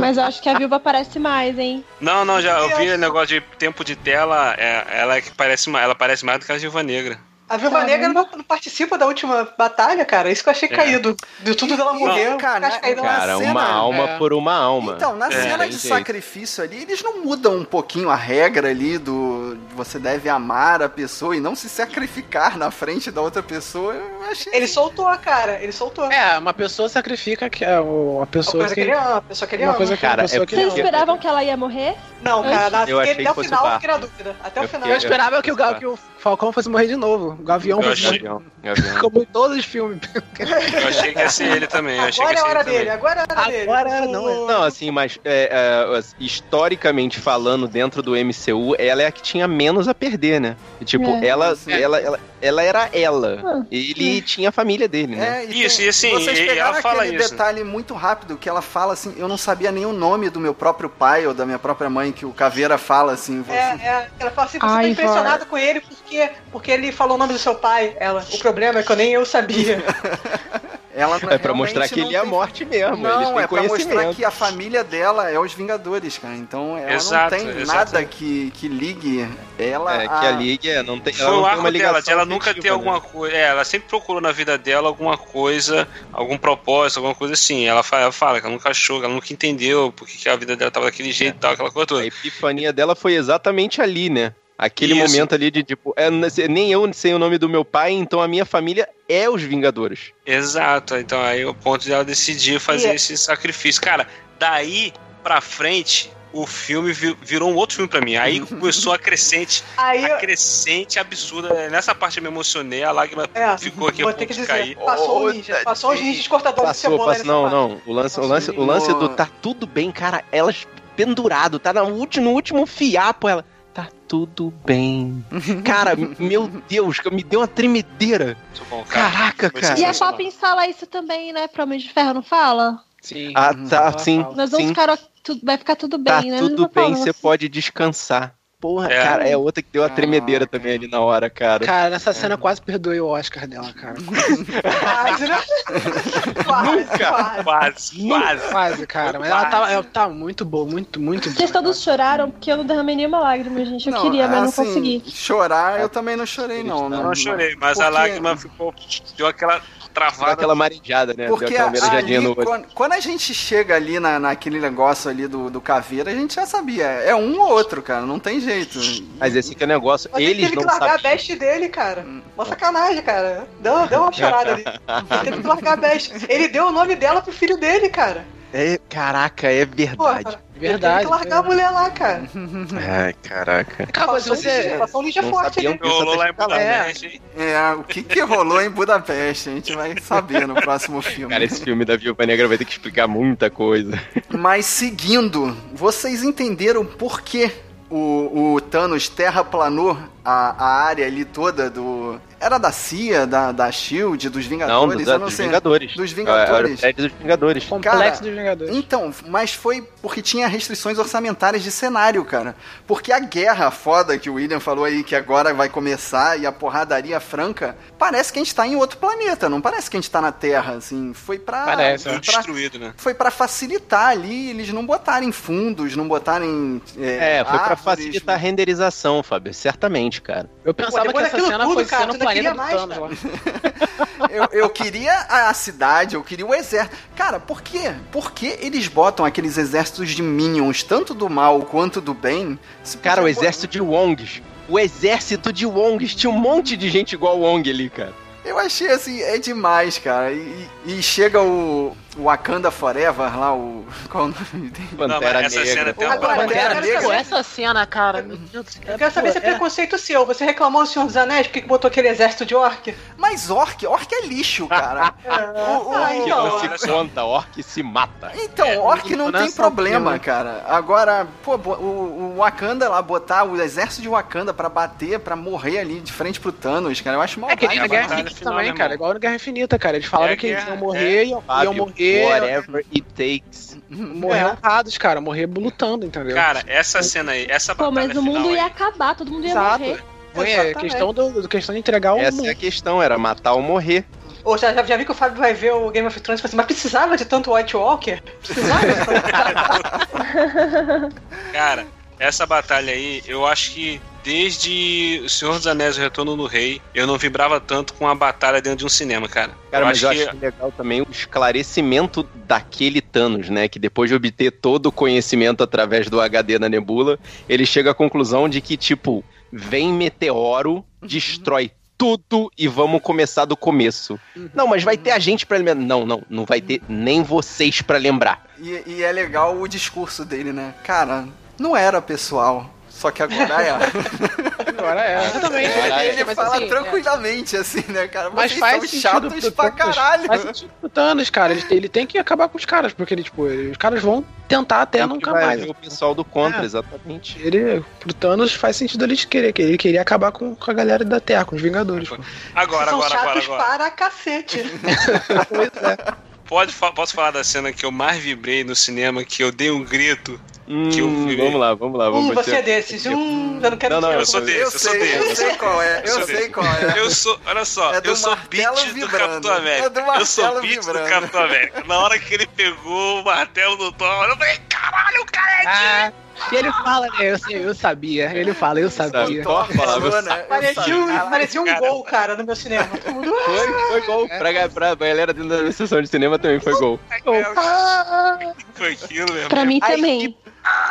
Mas eu acho que a Viúva aparece mais, hein? Não, não, já ouvi o negócio de tempo de tela, é, ela é que parece, ela parece mais do que a Viúva Negra. A Viúva Negra não, não, participa da última batalha, cara. Isso que eu achei é. caído. De tudo dela morreu. Cara, cara uma alma é. por uma alma. Então, na é, cena de jeito. sacrifício ali, eles não mudam um pouquinho a regra ali do você deve amar a pessoa e não se sacrificar na frente da outra pessoa. Eu achei... Ele soltou, cara. Ele soltou. É, uma pessoa sacrifica que é uma pessoa uma coisa que... que ele ama, a pessoa que ele uma ama. Coisa que cara, é Vocês esperavam que ela ia morrer? Não, cara. Na... Eu até o final eu fiquei na dúvida. Até o final. Eu esperava que o, que o Falcão fosse morrer de novo. O Gavião fosse morrer. Como em todos os filmes. Eu achei que ia ser ele também. Agora é a hora dele, agora é a hora dele. Agora não é. Não, assim, mas é, é, historicamente falando, dentro do MCU, ela é a que tinha menos a perder, né? Tipo, é. ela, ela, ela, ela era ela. Ah, ele tinha a família dele, né? É, e isso, tem, e assim, vocês pegaram ela fala aquele isso. detalhe muito rápido que ela fala assim, eu não sabia nem o nome do meu próprio pai ou da minha própria mãe, que o Caveira fala assim. É, é ela fala assim, você tá Ai, tá impressionado com ele porque, porque ele falou o nome do seu pai. Ela, o problema é que eu nem eu sabia. Ela é pra mostrar que ele é a morte mesmo. Não, é pra mostrar que a família dela é os Vingadores, cara. Então ela exato, não tem nada que, que ligue ela. É, a... que a ligue, é, não tem. Foi o arco dela, de ela nunca ter né? alguma coisa. É, ela sempre procurou na vida dela alguma coisa, algum propósito, alguma coisa assim. Ela fala, ela fala que ela nunca achou, que ela nunca entendeu porque que a vida dela tava daquele jeito e é. tal, aquela coisa toda. A epifania dela foi exatamente ali, né? Aquele Isso. momento ali de tipo, é, nem eu sei o nome do meu pai, então a minha família é os Vingadores. Exato, então aí o ponto dela decidir fazer é esse sacrifício. Cara, daí pra frente, o filme virou um outro filme para mim. Aí começou a crescente, aí a crescente absurda. Nessa parte eu me emocionei, a lágrima é, ficou aqui vou ter que dizer, cair. Passou oh, o ninja, passou os ninjas cortadores passou, de cebola. Passou, não, não. O lance, o lance, o lance do tá tudo bem, cara. Elas pendurado, tá no último, no último fiapo, ela tá tudo bem. cara, meu Deus, me deu uma tremedeira. Bom, cara. Caraca, cara. E a Poppins fala isso também, né? Pro Homem de Ferro, não fala? Sim. Ah, tá, sim. Nós vamos sim. ficar. Vai ficar tudo bem, tá né? Tudo bem, você pode descansar. Porra, é. cara, é outra que deu uma tremedeira também ali na hora, cara. Cara, nessa cena é. quase perdoei o Oscar dela, cara. quase, né? quase, Nunca. Quase, quase. Quase, cara. Mas ela tá, ela tá muito boa, muito, muito boa. Vocês todos choraram porque eu não derramei nenhuma lágrima, gente. Eu não, queria, mas assim, não consegui. Chorar, eu também não chorei, não. Eu não, não chorei, mas porque... a lágrima ficou. Deu aquela travada. aquela marejada, né? Porque ali, no... quando, quando, a gente chega ali na, naquele negócio ali do, do caveira, a gente já sabia. É um ou outro, cara. Não tem jeito. Mas esse que é o negócio. Mas eles ele teve não que largar sabiam. a best dele, cara. Uma sacanagem, cara. Deu, deu uma chorada ali. Ele teve que largar a best. Ele deu o nome dela pro filho dele, cara. É, caraca, é verdade. Porra, verdade. Tem que largar é. a mulher lá, cara. Ai, caraca. Cara, mas você. Passou um ninja forte ali. Rolou lá em Budapeste. É, é, o que que rolou em Budapeste? A gente vai saber no próximo filme. Cara, esse filme da Viúva Negra vai ter que explicar muita coisa. Mas seguindo, vocês entenderam por que o, o Thanos terraplanou a, a área ali toda do. Era da CIA, da, da Shield, dos Vingadores? Não, dos, eu não dos sei. Vingadores. Dos Vingadores. Era dos Vingadores. Complexo Cara, dos Vingadores. Então, mas foi porque tinha restrições orçamentárias de cenário, cara. Porque a guerra foda que o William falou aí, que agora vai começar, e a porradaria franca, parece que a gente tá em outro planeta, não parece que a gente tá na Terra, assim. Foi pra. Parece, foi é. pra, destruído, né? Foi pra facilitar ali, eles não botarem fundos, não botarem. É, foi pra árvores, facilitar a renderização, Fábio. Certamente, cara. Eu pensava Pô, que essa cena daquilo foi tudo, cara, ser no ainda planeta mais, Thanos eu, eu queria a cidade, eu queria o exército. Cara, por quê? Por que eles botam aqueles exércitos de minions, tanto do mal quanto do bem? Se Cara, o exército de Wongs. O exército de Wongs. Tinha um monte de gente igual Wong ali, cara. Eu achei assim, é demais, cara. E, e chega o Wakanda Forever lá, o. Qual o nome dele? Pantera essa Negra. cena tem Agora, eu quero Negra. Saber- essa cena, cara. Meu Deus do céu. Eu quero saber se é é- preconceito seu. Você reclamou do Senhor dos Anéis? Por que que botou aquele exército de orc? Mas orc, orc é lixo, cara. O- o- Ah, Que então, não se conta, orc se mata. Então, É, orc não não é tem problema, filme. cara. Agora, pô, o, o Wakanda lá, botar o exército de Wakanda pra bater, pra morrer ali de frente pro Thanos, cara, eu acho É maldade. que nem na Guerra Infinita também, né, cara. irmão? Igual na Guerra Infinita, cara. Eles falaram É que eles iam morrer, iam, iam Fábio, morrer. whatever it takes. Morrer honrados, cara. Morrer lutando, entendeu? Cara, essa cena aí, essa Pô, batalha mas o mundo ia aí, acabar, todo mundo ia Exato. morrer. Foi Exatamente. questão, do, do- questão de entregar o Essa mundo. é a questão, era matar ou morrer. Ou já, já, já vi que o Fábio vai ver o Game of Thrones e fala assim, mas precisava de tanto White Walker? Precisava. Cara, essa batalha aí, eu acho que desde O Senhor dos Anéis e o Retorno do Rei, eu não vibrava tanto com a batalha dentro de um cinema, cara. Cara, eu mas acho eu que acho legal também o esclarecimento daquele Thanos, né? Que depois de obter todo o conhecimento através do HD da Nebula, ele chega à conclusão de que, tipo, vem meteoro, destrói tudo e vamos começar do começo. Não, mas vai ter a gente pra lembrar. Não, não, não vai ter nem vocês pra lembrar. E, e é legal o discurso dele, né? Cara, não era pessoal. Só que agora é. Agora é. Exatamente. Agora é. Ele Mas, fala assim, tranquilamente, assim, né, cara? Mas Vocês faz são sentido chatos pro pra Thanos. caralho. Faz sentido pro Thanos, cara. Ele, ele tem que acabar com os caras, porque ele, tipo, ele- os caras vão tentar até Tem nunca mais. o pessoal do contra, É. exatamente. Ele, pro Thanos faz sentido ele querer, que ele queria acabar com, com a galera da Terra, com os Vingadores. pô. Agora, São agora, agora, chatos agora. para cacete. Pois é. Pode, posso falar da cena que eu mais vibrei no cinema, que eu dei um grito. Hum, Que eu vi. vamos lá, vamos lá. Vamos Hum, você é desses. Hum, eu não quero Não, não, dizer. Eu sou desse, Eu eu sou sei, eu desse. sei qual é, eu sou sei desse. qual é. Eu sou, olha só, É do eu sou beat do. Capitão América. É do eu sou beat do Capitão América. Na hora que ele pegou o martelo do Thor, eu falei, caralho, o cara é Ah, e ele fala, né? Eu, sei, eu sabia. Ele fala, eu sabia. Thor falava, né? Parecia um, parecia um cara. gol, cara, no meu cinema. Mundo, Foi, foi gol. Pra, pra galera dentro da sessão de cinema também foi gol. Foi aquilo mesmo. Pra mim também.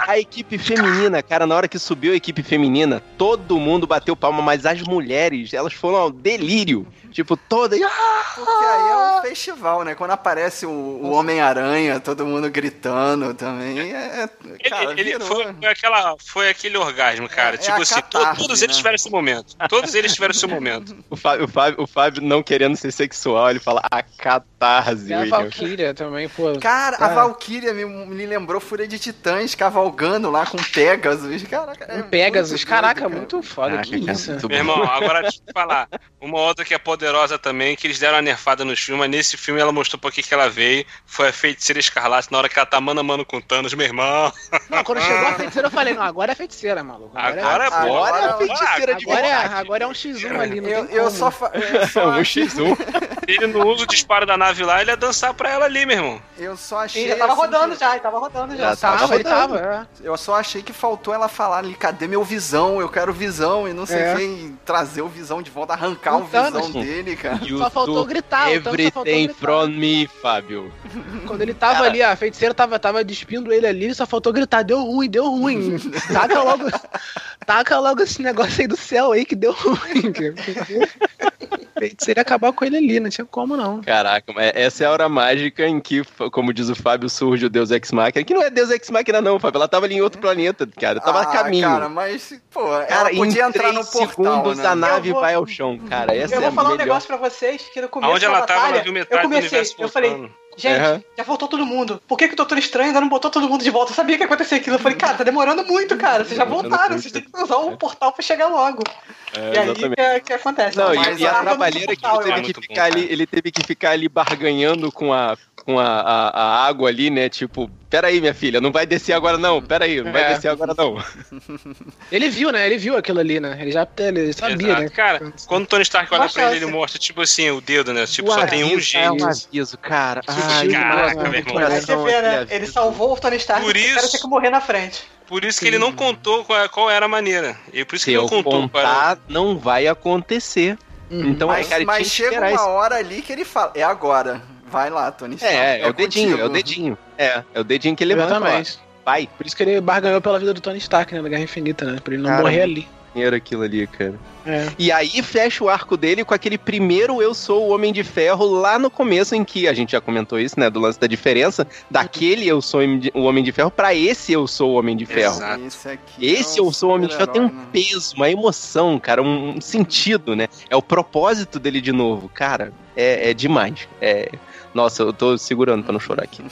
a equipe feminina, cara, na hora que subiu a equipe feminina, todo mundo bateu palma, mas as mulheres, elas foram ao delírio. Tipo, todas. Porque aí é um festival, né? Quando aparece o, o Homem-Aranha, todo mundo gritando também. É, Ele, cara, ele- virou. foi, foi aquela, foi aquele orgasmo, cara. É- é tipo a assim, catarse, todos eles né? tiveram esse momento. Todos eles tiveram esse momento. O Fábio, o, Fábio, o Fábio não querendo ser sexual, ele fala a catarse, E a. Valkyria também, pô. Cara, a Ah. Valkyria me, me lembrou Fúria de Titãs, que a, Val, jogando lá com Pegasus. Caraca, é Pegasus, caraca, doido, cara. muito foda. Caraca, que isso? Meu irmão, agora deixa eu te falar. Uma outra que é poderosa também, que eles deram uma nerfada nos filmes, mas nesse filme ela mostrou por que ela veio. Foi a feiticeira escarlate na hora que ela tá mano a mano com Thanos, meu irmão. Não, quando chegou a feiticeira, eu falei, não, agora é feiticeira, maluco. Agora, agora é, agora, agora é feiticeira de agora, é, agora é um X1 ali, não eu, eu só, eu só Um X1. Ele não usa o disparo da nave lá, ele ia dançar pra ela ali, meu irmão. Eu só achei. Ele já tava assim, rodando que... já, ele tava rodando já. já tava, tava, ele tava. É. Eu só achei que faltou ela falar ali, cadê meu visão? Eu quero visão e não sei é. quem trazer o visão de volta, arrancar o, o visão dele, cara. You só faltou gritar. Everything from me, Fábio. Quando ele tava cara. ali, a feiticeira tava, tava despindo ele ali, só faltou gritar, deu ruim, deu ruim. taca logo, taca logo esse negócio aí do céu aí que deu ruim. Seria acabar com ele ali, não tinha como não. Caraca, essa é a hora mágica em que, como diz o Fábio, surge o Deus Ex Machina, que não é Deus Ex Machina não, Fábio, ela tava ali em outro planeta, cara, tava ah, a caminho. cara, mas, pô, ela podia entrar no portal, segundos né? a nave vou... vai ao chão, cara, essa Eu vou é falar melhor. Um negócio pra vocês, que no começo Aonde ela batalha, tava, ela viu metade eu comecei, eu falei, Gente, uhum. já voltou todo mundo. Por que, que o Doutor Estranho ainda não botou todo mundo de volta? Eu sabia que ia acontecer aquilo. Eu falei, cara, tá demorando muito, cara. Vocês já voltaram, vocês têm que usar um portal pra chegar logo. É, e aí que, que, acontece. Não, e, e a trabalheira que ele teve que, ficar ali, ele teve que ficar ali barganhando com a, com a, a, a água ali, né? Tipo, peraí, minha filha, não vai descer agora não, peraí, não vai é. descer agora não. Ele viu, né? Ele viu aquilo ali, né? Ele já ele sabia, Exato. né? Cara, quando o Tony Stark olha pra ele, ele mostra, tipo assim, o dedo, né? Tipo, só tem um jeito. É um aviso, cara. Ai, caraca, meu irmão. Aí você vê, né? Ele salvou o Tony Stark, por isso, o cara tinha que morrer na frente. Por isso que ele não contou qual, qual era a maneira. E por isso Se que não contou. Contar, não vai acontecer. Hum, então, mas, cara, mas chega uma hora ali que ele fala, é agora. Vai lá, Tony Stark. É, é, é o dedinho, contigo. é o dedinho. É, é o dedinho que ele levanta mais. Vai. Por isso que ele barganhou pela vida do Tony Stark, né? Na Guerra Infinita, né? Pra ele não cara, morrer ali. Era aquilo ali, cara. É. E aí fecha o arco dele com aquele primeiro Eu Sou o Homem de Ferro lá no começo, em que a gente já comentou isso, né? Do lance da diferença daquele Eu Sou o Homem de Ferro para esse Eu Sou o Homem de Ferro. Exato. Esse, esse é Eu Sou o Homem de Ferro tem um peso, uma emoção, cara, um, sentido, né? É o propósito dele de novo, cara. É, é demais. É, nossa, eu tô segurando pra não chorar aqui.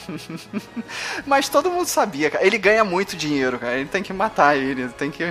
Mas todo mundo sabia, cara. Ele ganha muito dinheiro, cara. Ele tem que matar ele, tem que.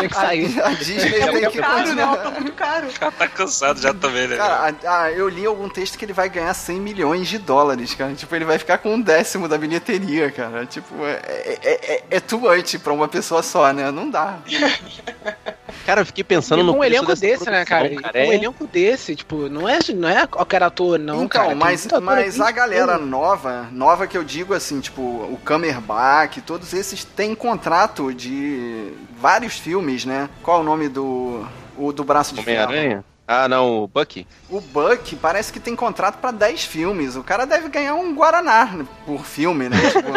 tem que sair. A, a Disney é tem que. Caro, não, tá muito caro. O cara tá cansado já também, né? Cara, a, a, eu li algum texto que ele vai ganhar 100 milhões de dólares, cara. Tipo, ele vai ficar com um décimo da bilheteria, cara. Tipo, é, é, é, é tuante pra uma pessoa só, né? Não dá. Cara, eu fiquei pensando e no. Um elenco desse, né, cara? cara um é... elenco desse, tipo, não é, não é qualquer ator, não, então, cara. Mas, mas a galera nova, nova que eu digo assim, tipo, o Camerbach, todos esses têm contrato de vários filmes, né? Qual é o nome do. O do braço de ferro? Homem-Aranha? Ah, não, o Bucky? O Bucky parece que tem contrato para 10 filmes. O cara deve ganhar um Guaraná por filme, né? Tipo...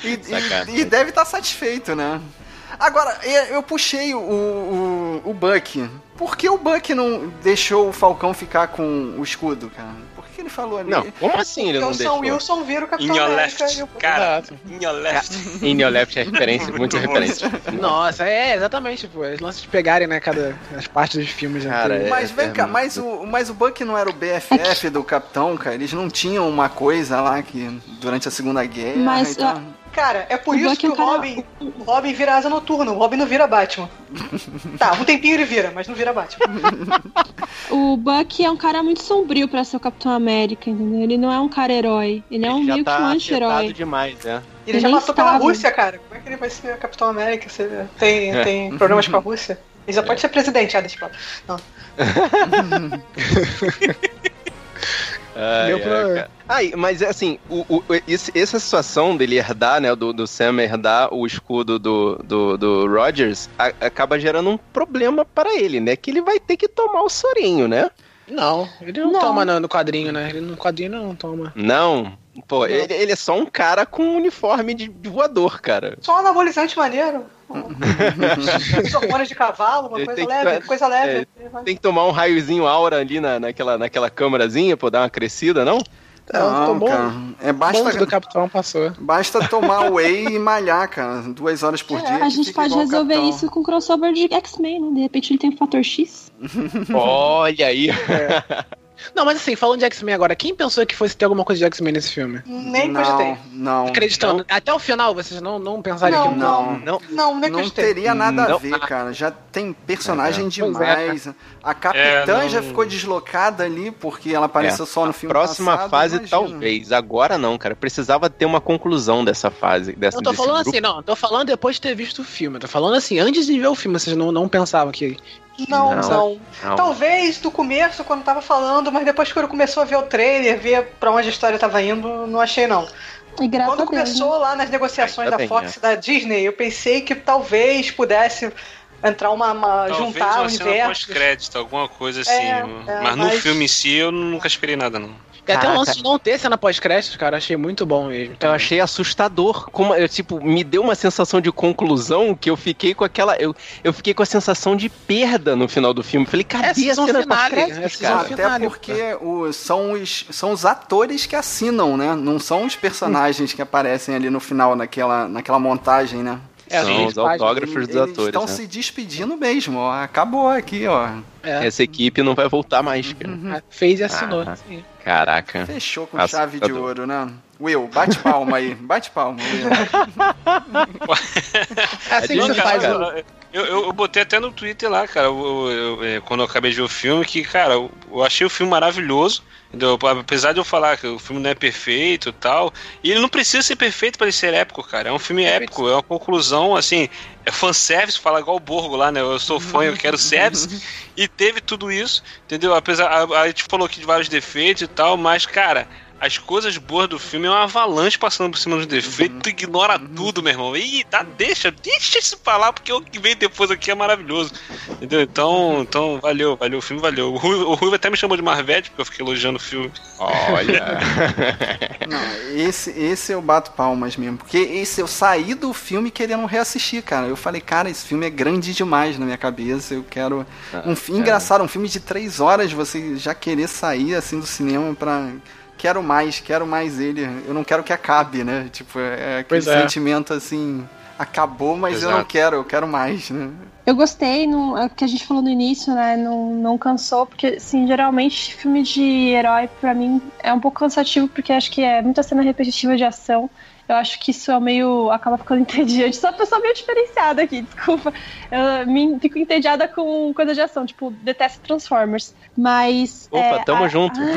e, e, e, deve estar tá satisfeito, né? Agora, eu puxei o, o, o Buck. Por que o Buck não deixou o Falcão ficar com o escudo, cara? Por que ele falou ali? Não, como assim ele não deixou? O Wilson vira o Capitão In your left, cara. In your left. In your left é referência, muita referência. Nossa, é, exatamente, pô. Os lances de pegarem, né, cada as partes dos filmes. Cara, é, mas vem é, cá, mas o, mas o Buck não era o BFF do Capitão, cara? Eles não tinham uma coisa lá que durante a Segunda Guerra... Mas... Então... Cara, é por o isso que o, Robin, o Robin vira asa noturna, o Robin não vira Batman. tá, um tempinho ele vira, mas não vira Batman. o Buck é um cara muito sombrio para ser o Capitão América, entendeu? Ele não é um cara herói, ele é um meio tá que um anti-herói. demais, né? Ele, ele já passou pela Rússia, cara. Como é que ele vai ser Capitão América? Você tem, é. tem problemas com a Rússia? Ele já é. pode ser presidente, ah, deixa pra... Não. Ai, pra... ai, mas assim, o, o, esse, essa situação dele herdar, né, do, do Sam herdar o escudo do, do, do Rogers, a, acaba gerando um problema para ele, né? Que ele vai ter que tomar o sorinho, né? Não, ele não, não. toma no, no, quadrinho, né? Ele no quadrinho não toma. Não? Pô, ele, ele, é só um cara com um uniforme de voador, cara. Só um anabolizante maneiro. Hormônios de cavalo, uma coisa leve, que, coisa leve. É, tem que tomar um raiozinho aura ali na, naquela, naquela câmarazinha pra dar uma crescida, não? Não, não cara. É basta do capitão passou. Basta tomar whey e malhar, cara, duas horas por é, dia. A gente pode resolver isso com crossover de X-Men, né? De repente ele tem o fator X. Olha aí. É. Não, mas assim, falando de X-Men agora, quem pensou que fosse ter alguma coisa de X-Men nesse filme? Nem não, Não, Acreditando. Não. Até o final, vocês não, não pensaram que. Não, não, não, não, não teria nada não. a ver, cara. Já tem personagem é, é. demais. É, a Capitã é, já ficou deslocada ali porque ela apareceu só no filme Próxima passado, fase, imagina. talvez. Agora não, cara. Precisava ter uma conclusão dessa fase. Dessa, não tô falando grupo. assim, não. Tô falando depois de ter visto o filme. Tô falando assim, antes de ver o filme, vocês não, não pensavam que não, não, não, não. Talvez do começo, quando tava falando, mas depois quando começou a ver o trailer, ver pra onde a história tava indo, não achei não. E quando começou né? lá nas negociações da Fox e é. da Disney, eu pensei que talvez pudesse entrar uma, uma talvez juntar o universo. crédito alguma coisa assim. É, é, mas no mas... filme em si eu nunca esperei nada não. E até o lance de não ter cena pós-créditos, cara, achei muito bom mesmo. Eu achei assustador. Como, eu, tipo, me deu uma sensação de conclusão que eu fiquei com aquela. Eu, eu fiquei com a sensação de perda no final do filme. Falei, cadê é, a cena pós-créditos, cara? Até finale, porque o, são, os, são os atores que assinam, né? Não são os personagens que aparecem ali no final, naquela, naquela montagem, né? É, São os autógrafos dos atores. Estão né? se despedindo mesmo, ó. Acabou aqui, ó. É. Essa equipe não vai voltar mais, cara. Uhum. Fez e assinou. Ah, caraca. Fechou com chave de ouro, né? Will, bate palma aí. Bate palma, Will. é assim que você faz o... Eu, eu, eu, botei até no Twitter lá, cara, eu, eu, é, quando eu acabei de ver o filme, que, cara, eu achei o filme maravilhoso. Entendeu? Apesar de eu falar que o filme não é perfeito e tal, e ele não precisa ser perfeito para ele ser épico, cara. É um filme épico, é uma conclusão, assim, é fanservice, fala igual o Borgo lá, né? Eu sou fã, eu quero service. e teve tudo isso, entendeu? Apesar, a, a gente falou aqui de vários defeitos e tal, mas, cara, as coisas boas do filme é uma avalanche passando por cima dos defeitos, tu ignora tudo, meu irmão. E tá, deixa, deixa isso falar, porque o que vem depois aqui é maravilhoso. Entendeu? Então, então valeu, valeu, o filme valeu. O Rui, o Rui até me chamou de Marvete, porque eu fiquei elogiando o filme. Olha. Não, esse, esse eu bato palmas mesmo, porque esse eu saí do filme querendo reassistir, cara. Eu falei, cara, esse filme é grande demais na minha cabeça, eu quero. Ah, um filme engraçado, um filme de três horas, você já querer sair assim do cinema pra quero mais, quero mais ele. Eu não quero que acabe, né? Tipo, é aquele é. sentimento assim, acabou, mas Exato. eu não quero, eu quero mais, né? Eu gostei, no, é o que a gente falou no início, né? Não, não cansou, porque, assim, geralmente filme de herói, pra mim, é um pouco cansativo, porque acho que é muita cena repetitiva de ação. Eu acho que isso é meio. acaba ficando entediante. Sou uma pessoa meio diferenciada aqui, desculpa. Eu me, fico entediada com coisa de ação, tipo, detesto Transformers. Mas. Opa, é, tamo a... junto.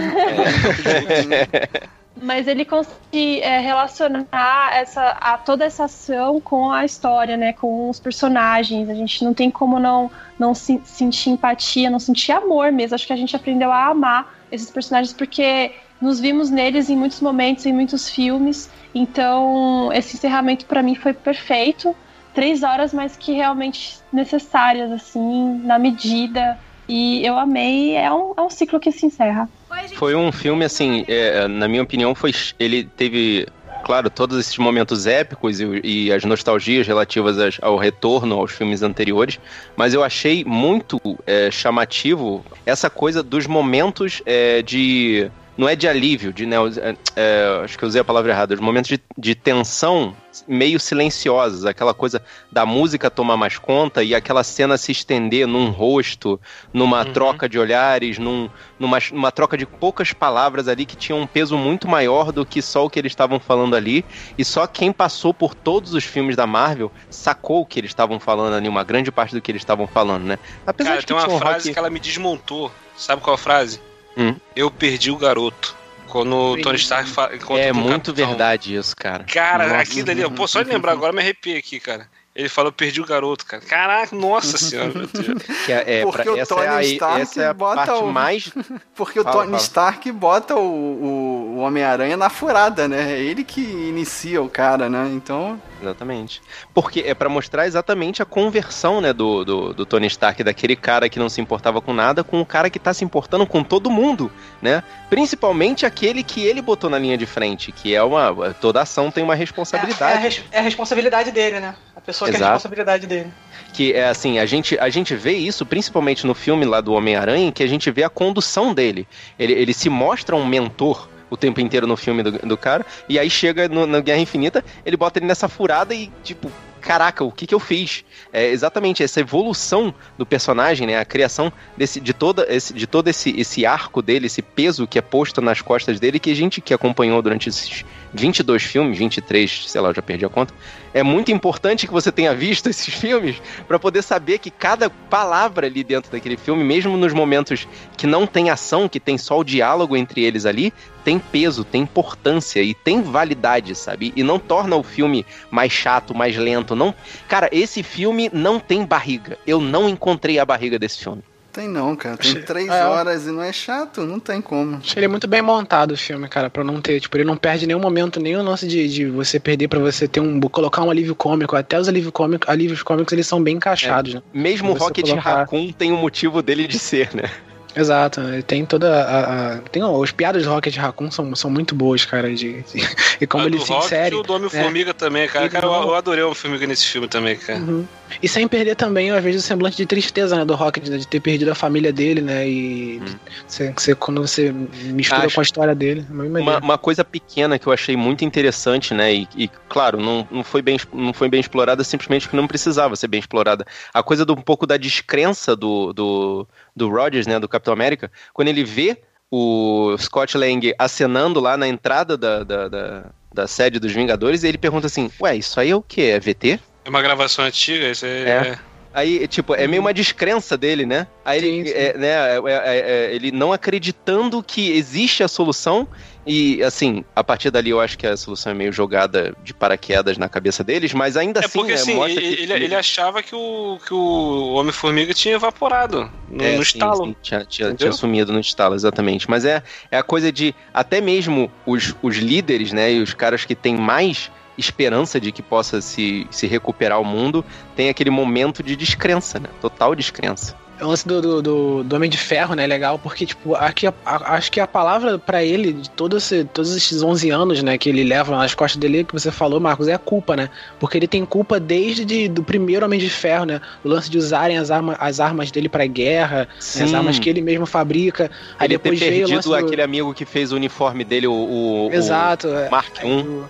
mas ele consegue é, relacionar essa, a toda essa ação com a história, né? Com os personagens. A gente não tem como não, não se, sentir empatia, não sentir amor mesmo. Acho que a gente aprendeu a amar esses personagens porque nos vimos neles em muitos momentos, em muitos filmes. Então, esse encerramento para mim foi perfeito. Três horas, mas que realmente necessárias, assim, na medida. E eu amei. É um, é um ciclo que se encerra. Foi um filme, assim, é, na minha opinião, foi ele teve claro, todos esses momentos épicos e, e as nostalgias relativas ao retorno aos filmes anteriores, mas eu achei muito é, chamativo essa coisa dos momentos é, de não é de alívio, de né, é, é, acho que eu usei a palavra errada, os momentos de, de tensão meio silenciosos, aquela coisa da música tomar mais conta e aquela cena se estender num rosto, numa uhum. troca de olhares, num, numa, numa troca de poucas palavras ali que tinham um peso muito maior do que só o que eles estavam falando ali. E só quem passou por todos os filmes da Marvel sacou o que eles estavam falando ali, uma grande parte do que eles estavam falando, né? Apesar Cara, de tem uma frase rock... que ela me desmontou. Sabe qual a frase? Hum. Eu perdi o garoto. Quando o Tony Stark fala. É muito capitão. verdade isso, cara. Cara, Nossa. aquilo ali, pô, só de lembrar agora me arrepiei aqui, cara. Ele falou, perdi o garoto, cara. Caraca, nossa senhora, meu Deus. É, é, porque pra, o Tony é a, Stark é bota o. Mais... Porque fala, o Tony fala. Stark bota o, o, o Homem-Aranha na furada, né? É ele que inicia o cara, né? Então. Exatamente. Porque é para mostrar exatamente a conversão, né, do, do, do, Tony Stark, daquele cara que não se importava com nada, com o cara que tá se importando com todo mundo, né? Principalmente aquele que ele botou na linha de frente, que é uma. Toda ação tem uma responsabilidade. É, é, a, é a responsabilidade dele, né? A pessoa Exato. que é a responsabilidade dele que é assim, a gente, a gente vê isso principalmente no filme lá do Homem-Aranha, que a gente vê a condução dele. Ele, ele se mostra um mentor o tempo inteiro no filme do, do cara, e aí chega na Guerra Infinita, ele bota ele nessa furada e, tipo, caraca, o que que eu fiz? É exatamente essa evolução do personagem, né? A criação desse, de, toda esse, de todo esse, esse arco dele, esse peso que é posto nas costas dele, que a gente que acompanhou durante esses 22 filmes, 23, sei lá, eu já perdi a conta. É muito importante que você tenha visto esses filmes para poder saber que cada palavra ali dentro daquele filme, mesmo nos momentos que não tem ação, que tem só o diálogo entre eles ali, tem peso, tem importância e tem validade, sabe? E não torna o filme mais chato, mais lento, não. Cara, esse filme não tem barriga. Eu não encontrei a barriga desse filme. Tem não, cara. Tem três é, horas e não é chato, não tem como. Achei ele muito bem montado o filme, cara, pra não ter, tipo, ele não perde nenhum momento, nenhum lance de, de você perder para você ter um. colocar um alívio cômico. Até os alívio cômico, alívios cômicos eles são bem encaixados, é. né? Mesmo o Rocket colocar... Raccoon tem um motivo dele de ser, né? Exato, tem toda a. a tem, ó, os piadas de Rocket Raccoon são, são muito boas, cara. De, de e como a ele se insere. E o do Homem-Formiga né? também, cara. cara eu, eu, adorei o Homem-Formiga nesse filme também, cara. Uhum. E sem perder também, às vezes, o semblante de tristeza, né, do Rocket, né, de ter perdido a família dele, né? E hum. você, você, quando você mistura Acho com a história dele. Uma, uma, coisa pequena que eu achei muito interessante, né? E, e, claro, não, não, foi bem, não foi bem explorada simplesmente porque não precisava ser bem explorada. A coisa do um pouco da descrença do, do do Rogers, né, do Capitão América, quando ele vê o Scott Lang acenando lá na entrada da, da, da, da sede dos Vingadores, ele pergunta assim: Ué, isso aí é o que? É VT? É uma gravação antiga, isso é. é. Aí, tipo, é meio uma descrença dele, né? Aí sim, ele, sim. É, né, é, é, é, ele não acreditando que existe a solução e, assim, a partir dali eu acho que a solução é meio jogada de paraquedas na cabeça deles, mas ainda é assim, porque, né, assim ele, que... ele, ele, achava que o, que o Homem-Formiga tinha evaporado no, é, no sim, estalo. Sim, tinha, tinha, tinha, sumido no estalo, exatamente. Mas é, é a coisa de até mesmo os, os líderes, né, e os caras que têm mais esperança de que possa se, se recuperar o mundo, tem aquele momento de descrença, né? Total descrença. É o lance do, do, do, do, Homem de Ferro, né? Legal, porque, tipo, aqui, a, a, acho que a palavra para ele, de todo esse, todos esses 11 anos, né, que ele leva nas costas dele, que você falou, Marcos, é a culpa, né? Porque ele tem culpa desde de, do primeiro Homem de Ferro, né? O lance de usarem as, arma, as armas dele pra guerra, né? as armas que ele mesmo fabrica. Aí ele depois ter perdido aquele amigo que fez o uniforme dele, o, o Exato, o Mark I.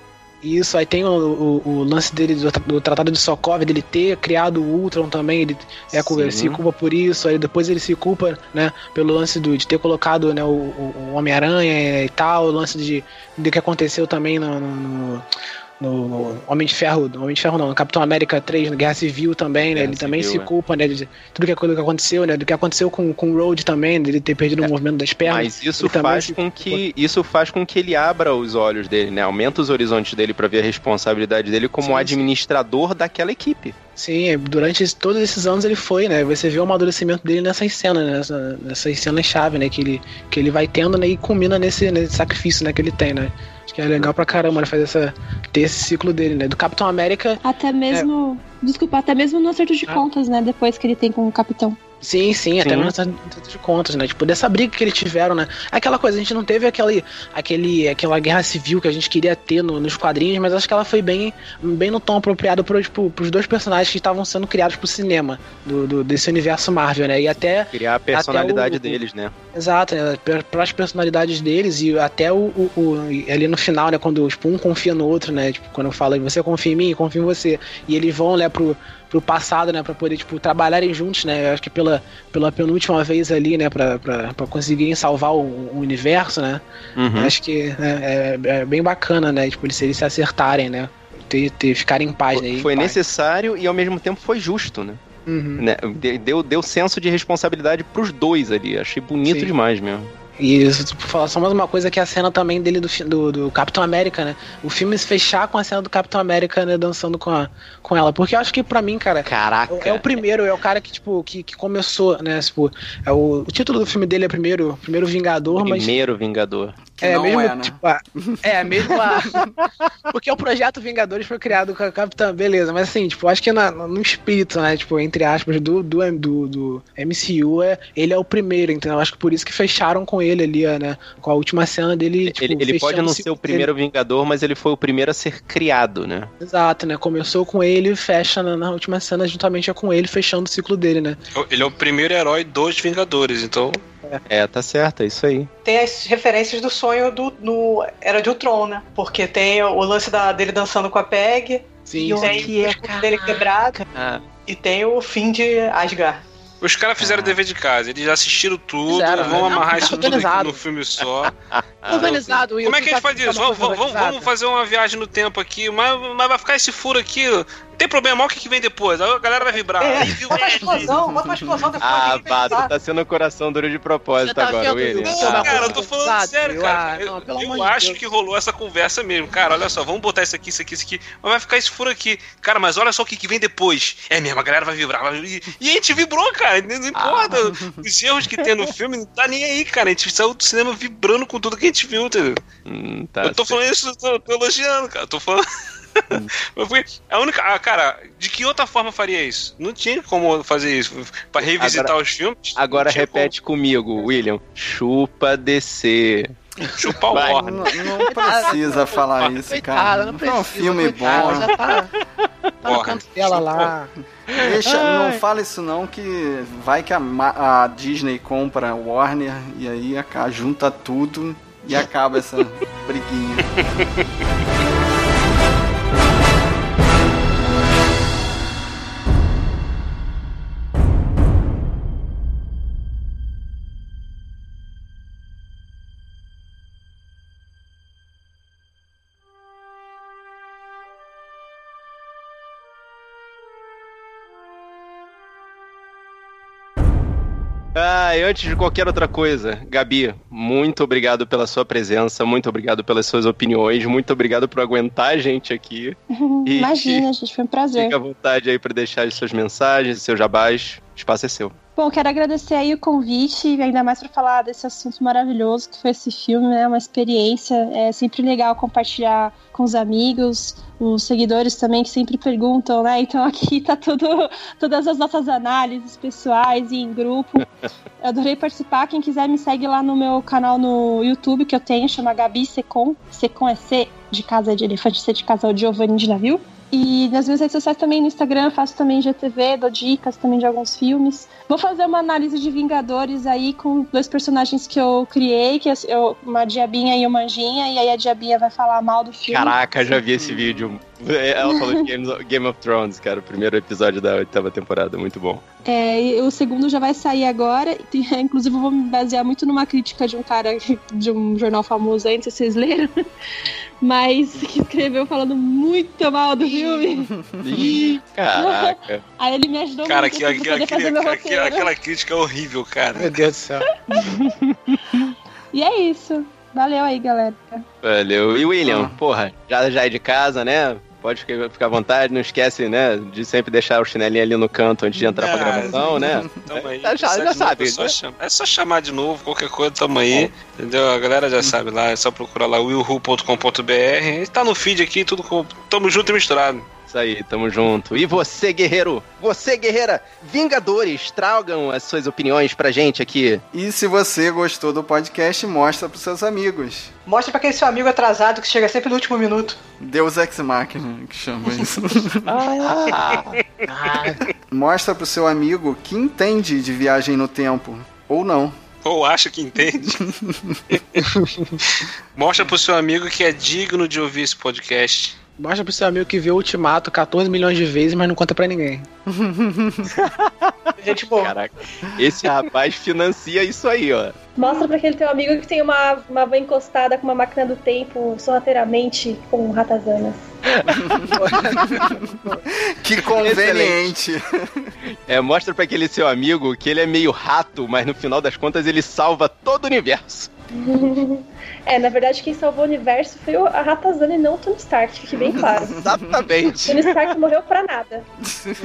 Isso, aí tem o, o, o lance dele do, do, Tratado de Sokovia, dele ter criado o Ultron também, ele, é, se culpa por isso, aí depois ele se culpa, né, pelo lance do, de ter colocado né, o, o Homem-Aranha e tal, o lance de, de que aconteceu também no, no, no no Homem de Ferro, no Homem de Ferro não, no Capitão América 3, na Guerra Civil também, né? Ele também se é. culpa, né? De tudo que, que aconteceu, né? Do que aconteceu com, com o Road também, dele ter perdido é. o movimento das pernas. Mas isso faz com que isso faz com que ele abra os olhos dele, né? Aumenta os horizontes dele para ver a responsabilidade dele como sim, administrador sim. daquela equipe. Sim, é, durante todos esses anos ele foi, né? Você vê o amadurecimento dele nessas cenas, né? Nessa, nessas cenas chave, né? Que ele, que ele vai tendo, né? E culmina nesse, nesse sacrifício, né? Que ele tem, né? que é legal pra caramba, né? Fazer essa, ter esse ciclo dele, né? Do Capitão América. Até mesmo. É... Desculpa, até mesmo no acerto de ah. contas, né? Depois que ele tem com o Capitão. Sim, sim, até mesmo de contas, né? Tipo, dessa briga que eles tiveram, né? Aquela coisa, a gente não teve aquele, aquele, aquela guerra civil que a gente queria ter no, nos quadrinhos, mas acho que ela foi bem, bem no tom apropriado pro, tipo, pros dois personagens que estavam sendo criados pro cinema do, do, desse universo Marvel, né? E até. Criar a personalidade o, deles, né? Exato, né? Pelas personalidades deles e até o, o, o, ali no final, né? Quando tipo, um confia no outro, né? Tipo, quando eu falo, você confia em mim, eu confio em você. E eles vão, né, pro pro passado, né, para poder tipo trabalharem juntos, né? Eu acho que pela, pela penúltima vez ali, né, para conseguirem salvar o, o universo, né? Uhum. Acho que né, é, é, bem bacana, né? Tipo eles, eles se acertarem, né? Ter, ter ficarem em paz, né? Foi necessário e ao mesmo tempo foi justo, né? Uhum. né? Deu, deu senso de responsabilidade pros dois ali. Achei bonito Sim. demais mesmo. E falar só mais uma coisa que é a cena também dele do, do, do, Capitão América, né? O filme se fechar com a cena do Capitão América, né, dançando com, a, com ela. Porque eu acho que pra mim, cara. Caraca. É o primeiro, é o cara que, tipo, que, que começou, né? Tipo, é o, o título do filme dele é primeiro, primeiro Vingador, primeiro mas. Primeiro Vingador. Que é, mesmo, é, né? tipo, a, é, mesmo a, Porque o projeto Vingadores foi criado com a Capitã, beleza, mas assim, tipo, acho que na, no espírito, né, tipo, entre aspas, do, do, do, do MCU, é, ele é o primeiro, entendeu? Acho que por isso que fecharam com ele ali, né, com a última cena dele, tipo, Ele, ele pode não ser o primeiro dele. Vingador, mas ele foi o primeiro a ser criado, né? Exato, né, começou com ele e fecha na, na última cena juntamente com ele, fechando o ciclo dele, né? Ele é o primeiro herói dos Vingadores, então é, tá certo, é isso aí. Tem as referências do sonho do no Era de Ultron, né? Porque tem o lance da, dele dançando com a Peg, Sim, e tem o dele quebrado. Ah. E tem o fim de Asgard. Os caras fizeram o ah. dever de casa, eles assistiram tudo, fizeram, vão né? amarrar isso tudo no filme só. organizado, Will. Como é que a gente faz isso? Vamos, vamos, vamos, fazer uma viagem no tempo aqui, mas, mas vai ficar esse furo aqui. Tem problema, olha o que, que vem depois. A galera vai vibrar. É, bota uma explosão, bota uma explosão depois. Ah, Bato, tá sendo o coração duro de propósito tá agora, William. Não, cara, eu tô falando sério, cara. Eu, não, eu acho Deus. que rolou essa conversa mesmo. Cara, olha só, vamos botar isso aqui, isso aqui, isso aqui. Mas vai ficar esse furo aqui. Cara, mas olha só o que, que vem depois. É mesmo, a galera vai vibrar. E, e a gente vibrou, cara. Não, importa. Ah. Os erros que tem no filme, não tá nem aí, cara. A gente saiu do cinema vibrando com tudo que a gente viu, entendeu? Hum, tá eu tô falando isso, tô, tô elogiando, cara. Tô falando. A única. Ah, cara, de que outra forma faria isso? Não tinha como fazer isso. Pra revisitar agora, os filmes. Agora repete como. comigo, William. Chupa descer. Chupa o Warner. Não, não precisa falar isso, cara. Não, precisa, é um filme bom. Já tá, tá no canto dela lá. Deixa, Ai. não fala isso não, que vai que a, a Disney compra a Warner e aí a, junta tudo e acaba essa briguinha. Ah, e antes de qualquer outra coisa, Gabi, muito obrigado pela sua presença, muito obrigado pelas suas opiniões, muito obrigado por aguentar a gente aqui. Imagina, gente, foi um prazer. Fica à vontade aí para deixar as suas mensagens, seus jabás, o espaço é seu. Bom, quero agradecer aí o convite, ainda mais para falar desse assunto maravilhoso que foi esse filme, né? Uma experiência. É sempre legal compartilhar com os amigos, os seguidores também que sempre perguntam, né? Então aqui tá tudo, todas as nossas análises pessoais e em grupo. Eu adorei participar. Quem quiser me segue lá no meu canal no YouTube que eu tenho, chama Gabi Secom. Secom é C de casa de elefante, C de casa de Giovanni de navio. E nas minhas redes sociais também, no Instagram, faço também GTV, dou dicas também de alguns filmes. Vou fazer uma análise de Vingadores aí com dois personagens que eu criei, que eu, uma diabinha e uma anjinha, e aí a diabinha vai falar mal do filme. Caraca, já vi esse vídeo. Ela falou de Game of Thrones, cara, o primeiro episódio da oitava temporada, muito bom. É, o segundo já vai sair agora, inclusive eu vou me basear muito numa crítica de um cara de um jornal famoso aí, não sei se vocês leram, mas que escreveu falando muito mal do filme. Ih, caraca. Aí ele me ajudou cara, muito roteiro. Aquela crítica é horrível, cara. Meu Deus do céu. e é isso. Valeu aí, galera. Valeu. E William, ah. porra, já, já é de casa, né? Pode ficar à vontade, não esquece, né, de sempre deixar o chinelinho ali no canto antes de entrar pra gravação, né? Tamo aí, já, já, já sabe. É só, né? chamar, é só chamar de novo, qualquer coisa, tamo aí. Entendeu? A galera já sabe lá, é só procurar lá willhu.com.br. Tá no feed aqui, tudo com, tamo junto e misturado. Isso aí, tamo junto. E você, guerreiro? Você, guerreira? Vingadores, tragam as suas opiniões pra gente aqui. E se você gostou do podcast, mostra pros seus amigos. Mostra pra aquele seu amigo atrasado que chega sempre no último minuto. Deus Ex Machina, que chama isso. mostra pro seu amigo que entende de viagem no tempo. Ou não ou acha que entende. Mostra pro seu amigo que é digno de ouvir esse podcast. Mostra pro seu amigo que viu o Ultimato 14 milhões de vezes, mas não conta pra ninguém. Gente boa. Caraca, esse rapaz financia isso aí, ó. Mostra pra aquele teu amigo que tem uma, uma van encostada com uma máquina do tempo sorrateiramente com ratazanas. que conveniente. É, mostra para aquele seu amigo que ele é meio rato, mas no final das contas ele salva todo o universo. É, na verdade, quem salvou o universo foi a Ratazana e não o Tony Stark, fique bem claro. Exatamente. Tony Stark morreu pra nada.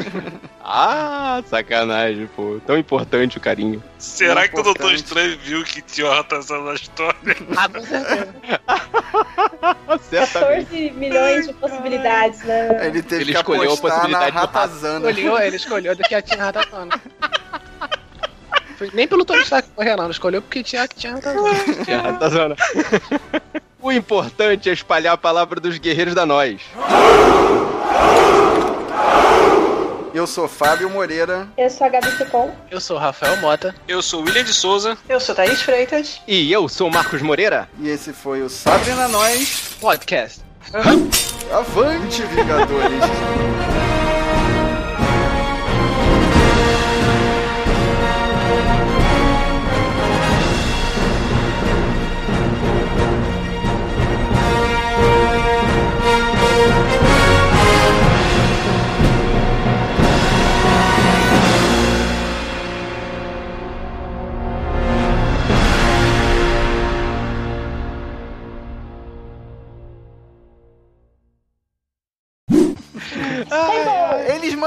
ah, sacanagem, pô. Tão importante o carinho. Será que o Doutor Estranho viu que tinha uma Ratazana na história? Ah, com certeza. 14 milhões de possibilidades, né? Ele teve ele que escolheu a possibilidade na Ratazana. Escolheu, ele escolheu do que a tinha Ratazana. Nem pelo Tony Stark correr, não. Escolheu porque tinha, tinha ratazana. tinha ratazana. o importante é espalhar a palavra dos guerreiros da nós. Eu sou Fábio Moreira. Eu sou a Gabi Secom. Eu sou Rafael Mota. Eu sou William de Souza. Eu sou Thaís Freitas. E eu sou Marcos Moreira. E esse foi o Sabrina Nós Podcast. Avante, Vingadores!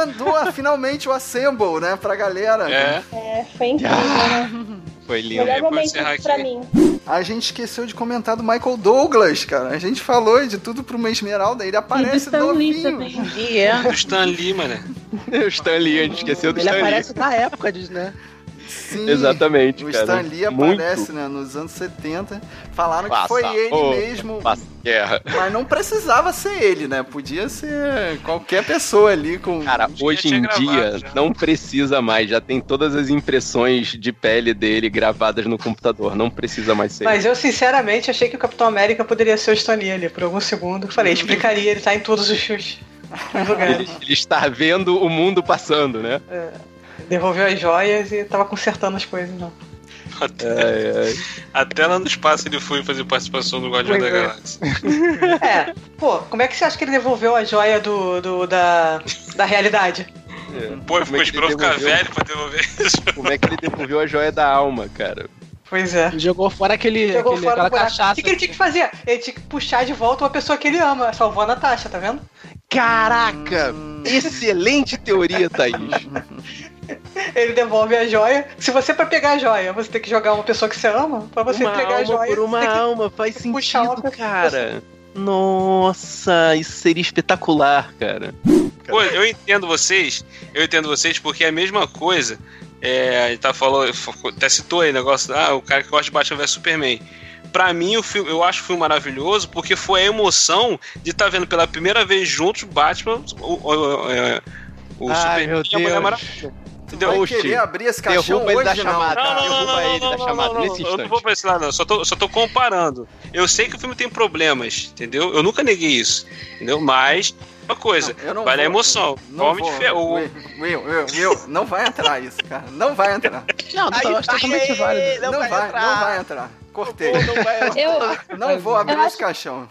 Mandou finalmente o Assemble, né, pra galera. É, é foi incrível, né? Foi lindo. Melhor momento pra mim. A gente esqueceu de comentar do Michael Douglas, cara. A gente falou de tudo pro uma Esmeralda, ele aparece novinho. E é. Do Stan Lee, mano. o Stan Lee, a gente esqueceu do ele Stan Lee. Ele aparece na época disso, né? Sim, Exatamente. O cara. Stan Lee aparece, né, nos anos 70. Falaram Passa, que foi ele oh, mesmo. Guerra. Mas não precisava ser ele, né? Podia ser qualquer pessoa ali com. Cara, hoje em dia já. não precisa mais. Já tem todas as impressões de pele dele gravadas no computador. Não precisa mais ser. Mas eu, sinceramente, achei que o Capitão América poderia ser o Stan Lee ali, por algum segundo. Falei, explicaria, ele tá em todos os filmes. Ele, ele está vendo o mundo passando, né? Devolveu as joias e tava consertando as coisas, não. Até, É, é. até lá no espaço ele foi fazer participação no Guardião da é. Galáxia. É, pô, como é que você acha que ele devolveu a joia do, do da, da realidade? Pô, Como ele ficou é que esperando ele ficar velho pra devolver isso. Como é que ele devolveu a joia da alma, cara? Pois é. Jogou fora aquele, Jogou aquele fora aquela do buraco. cachaça. O que, que ele tinha que fazer? Ele tinha que puxar de volta uma pessoa que ele ama. Salvou a Natasha, tá vendo? Caraca! Excelente teoria, Thaís. Ele devolve a joia. Se você, pra pegar a joia, você tem que jogar uma pessoa que você ama, pra você uma pegar a joia. por uma alma, faz puxar uma sentido, cara. Nossa, isso seria espetacular, cara. Pô, eu entendo vocês, eu entendo vocês porque é a mesma coisa. É, a gente tá falando, até citou aí o negócio, ah, o cara que gosta de Batman vs Superman. Pra mim, o filme, eu acho o filme maravilhoso porque foi a emoção de estar vendo pela primeira vez juntos Batman, o, o, é, o Ai, Superman meu e a Mulher Deus. Maravilha. Tu vai Oxi, querer abrir esse caixão derruba ele da hoje, não. chamada. Não, não, não, Derruba não, ele não, da não, chamada não, nesse não, eu não vou pra esse lado, não. Só tô, só tô comparando. Eu sei que o filme tem problemas, entendeu? Eu nunca neguei isso, entendeu? Mas, uma coisa, Eu não vale a vou- emoção. Não Homem vou. de ferro. Will, Will, Will, Will, não vai entrar isso, cara. Não vai entrar. Não, não, eu acho totalmente válido. Não, vai, não vai entrar. Cortei. Não vai Eu, Não vou abrir Eu esse acho- caixão.